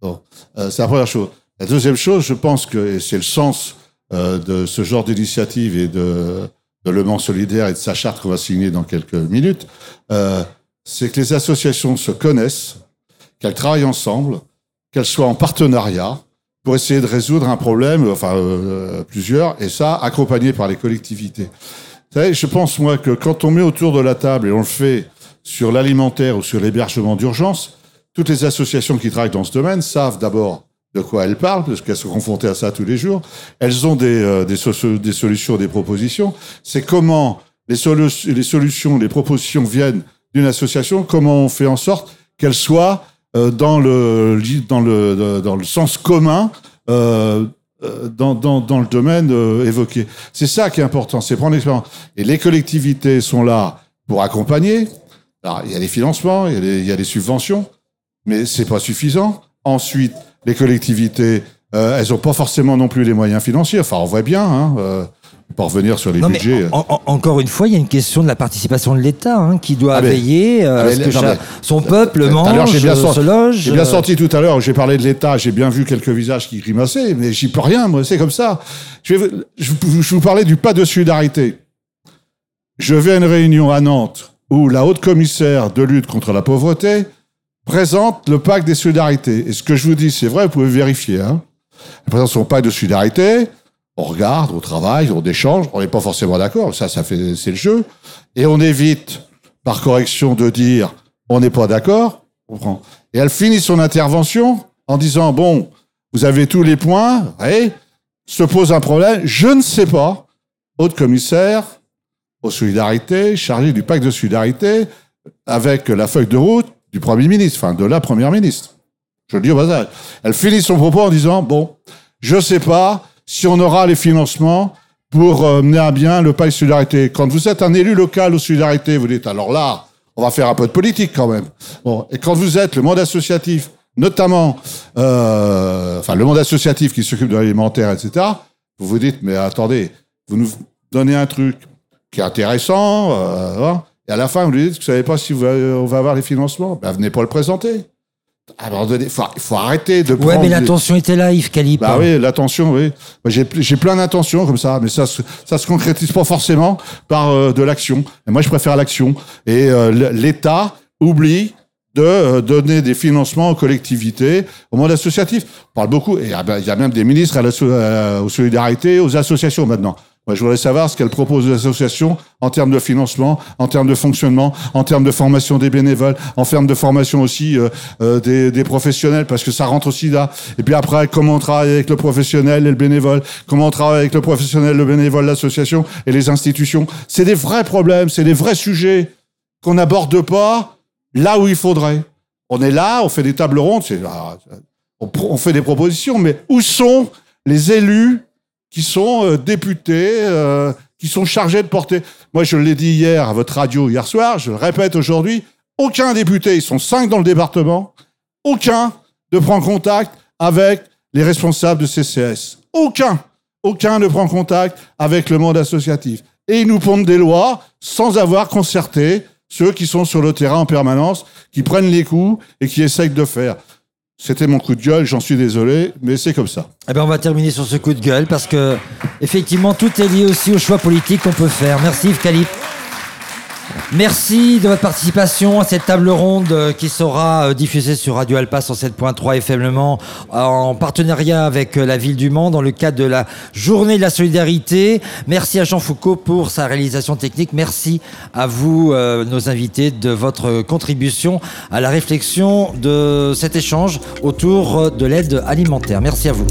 Bon, c'est la première chose. La deuxième chose, je pense que c'est le sens de ce genre d'initiative et de de Le Mans solidaire et de sa charte qu'on va signer dans quelques minutes, euh, c'est que les associations se connaissent, qu'elles travaillent ensemble, qu'elles soient en partenariat pour essayer de résoudre un problème, enfin euh, plusieurs, et ça accompagné par les collectivités. Je pense moi que quand on met autour de la table et on le fait sur l'alimentaire ou sur l'hébergement d'urgence, toutes les associations qui travaillent dans ce domaine savent d'abord de quoi elles parlent, parce qu'elles sont confrontées à ça tous les jours. Elles ont des, euh, des, solutions, des propositions. C'est comment les, les solutions, les propositions viennent d'une association, comment on fait en sorte qu'elles soient euh, dans, le, dans, le, dans le sens commun euh, euh dans, dans, dans, le domaine évoqué. C'est ça qui est important, c'est prendre l'expérience. Et les collectivités sont là pour accompagner. Alors, il y a des financements, il y a des, il y a des subventions, mais c'est pas suffisant. Ensuite, les collectivités, euh, elles n'ont pas forcément non plus les moyens financiers. Enfin, on voit bien, hein, euh, pour revenir sur les budgets. encore une fois, il y a une question de la participation de l'État hein, qui doit ah, veiller euh, ah, que son peuple mange, bien se loge. J'ai bien sorti tout à l'heure, j'ai parlé de l'État, j'ai bien vu quelques visages qui grimaçaient, mais j'y peux rien, moi, c'est comme ça. Je vais, je, je vous parlais du pas de solidarité. Je vais à une réunion à Nantes où la haute commissaire de lutte contre la pauvreté présente le pacte des solidarités. Et ce que je vous dis, c'est vrai, vous pouvez vérifier. Hein. Elle présente son pacte de solidarité, on regarde, on travaille, on échange, on n'est pas forcément d'accord, ça, ça fait, c'est le jeu. Et on évite, par correction, de dire on n'est pas d'accord. Et elle finit son intervention en disant bon, vous avez tous les points, et se pose un problème, je ne sais pas, haute commissaire, aux solidarités, chargée du pacte de solidarité, avec la feuille de route du Premier ministre, enfin de la Première ministre. Je le dis au passage. Elle finit son propos en disant, bon, je sais pas si on aura les financements pour euh, mener à bien le pacte solidarité. Quand vous êtes un élu local aux solidarités, vous dites, alors là, on va faire un peu de politique quand même. Bon, et quand vous êtes le monde associatif, notamment, euh, enfin le monde associatif qui s'occupe de l'alimentaire, etc., vous vous dites, mais attendez, vous nous donnez un truc qui est intéressant, euh, hein, et à la fin, vous lui dites, vous savez pas si vous, on va avoir les financements, ben venez pas le présenter. Il faut, faut arrêter de Ouais, mais l'attention était là, Yves Calip. Bah oui, l'attention, oui. J'ai j'ai plein d'intentions comme ça, mais ça ça se concrétise pas forcément par euh, de l'action. Et moi, je préfère l'action. Et euh, l'État oublie de euh, donner des financements aux collectivités, au monde associatif. On parle beaucoup, et ah ben, il y a même des ministres à la, euh, aux solidarités, aux associations maintenant. Moi, je voudrais savoir ce qu'elles proposent aux associations en termes de financement, en termes de fonctionnement, en termes de formation des bénévoles, en termes de formation aussi euh, euh, des, des professionnels, parce que ça rentre aussi là. Et puis après, comment on travaille avec le professionnel et le bénévole, comment on travaille avec le professionnel, le bénévole, l'association et les institutions. C'est des vrais problèmes, c'est des vrais sujets qu'on n'aborde pas là où il faudrait. On est là, on fait des tables rondes, ah, on fait des propositions, mais où sont les élus qui sont euh, députés, euh, qui sont chargés de porter. Moi, je l'ai dit hier à votre radio hier soir, je le répète aujourd'hui, aucun député, ils sont cinq dans le département, aucun ne prend contact avec les responsables de CCS. Aucun, aucun ne prend contact avec le monde associatif. Et ils nous pondent des lois sans avoir concerté ceux qui sont sur le terrain en permanence, qui prennent les coups et qui essayent de faire. C'était mon coup de gueule, j'en suis désolé, mais c'est comme ça. Eh ben, on va terminer sur ce coup de gueule parce que, effectivement, tout est lié aussi au choix politique qu'on peut faire. Merci Yves. Merci de votre participation à cette table ronde euh, qui sera euh, diffusée sur Radio Alpa 107.3 et faiblement en partenariat avec euh, la ville du Mans dans le cadre de la journée de la solidarité. Merci à Jean Foucault pour sa réalisation technique. Merci à vous, nos invités, de votre contribution à la réflexion de cet échange autour de l'aide alimentaire. Merci à vous.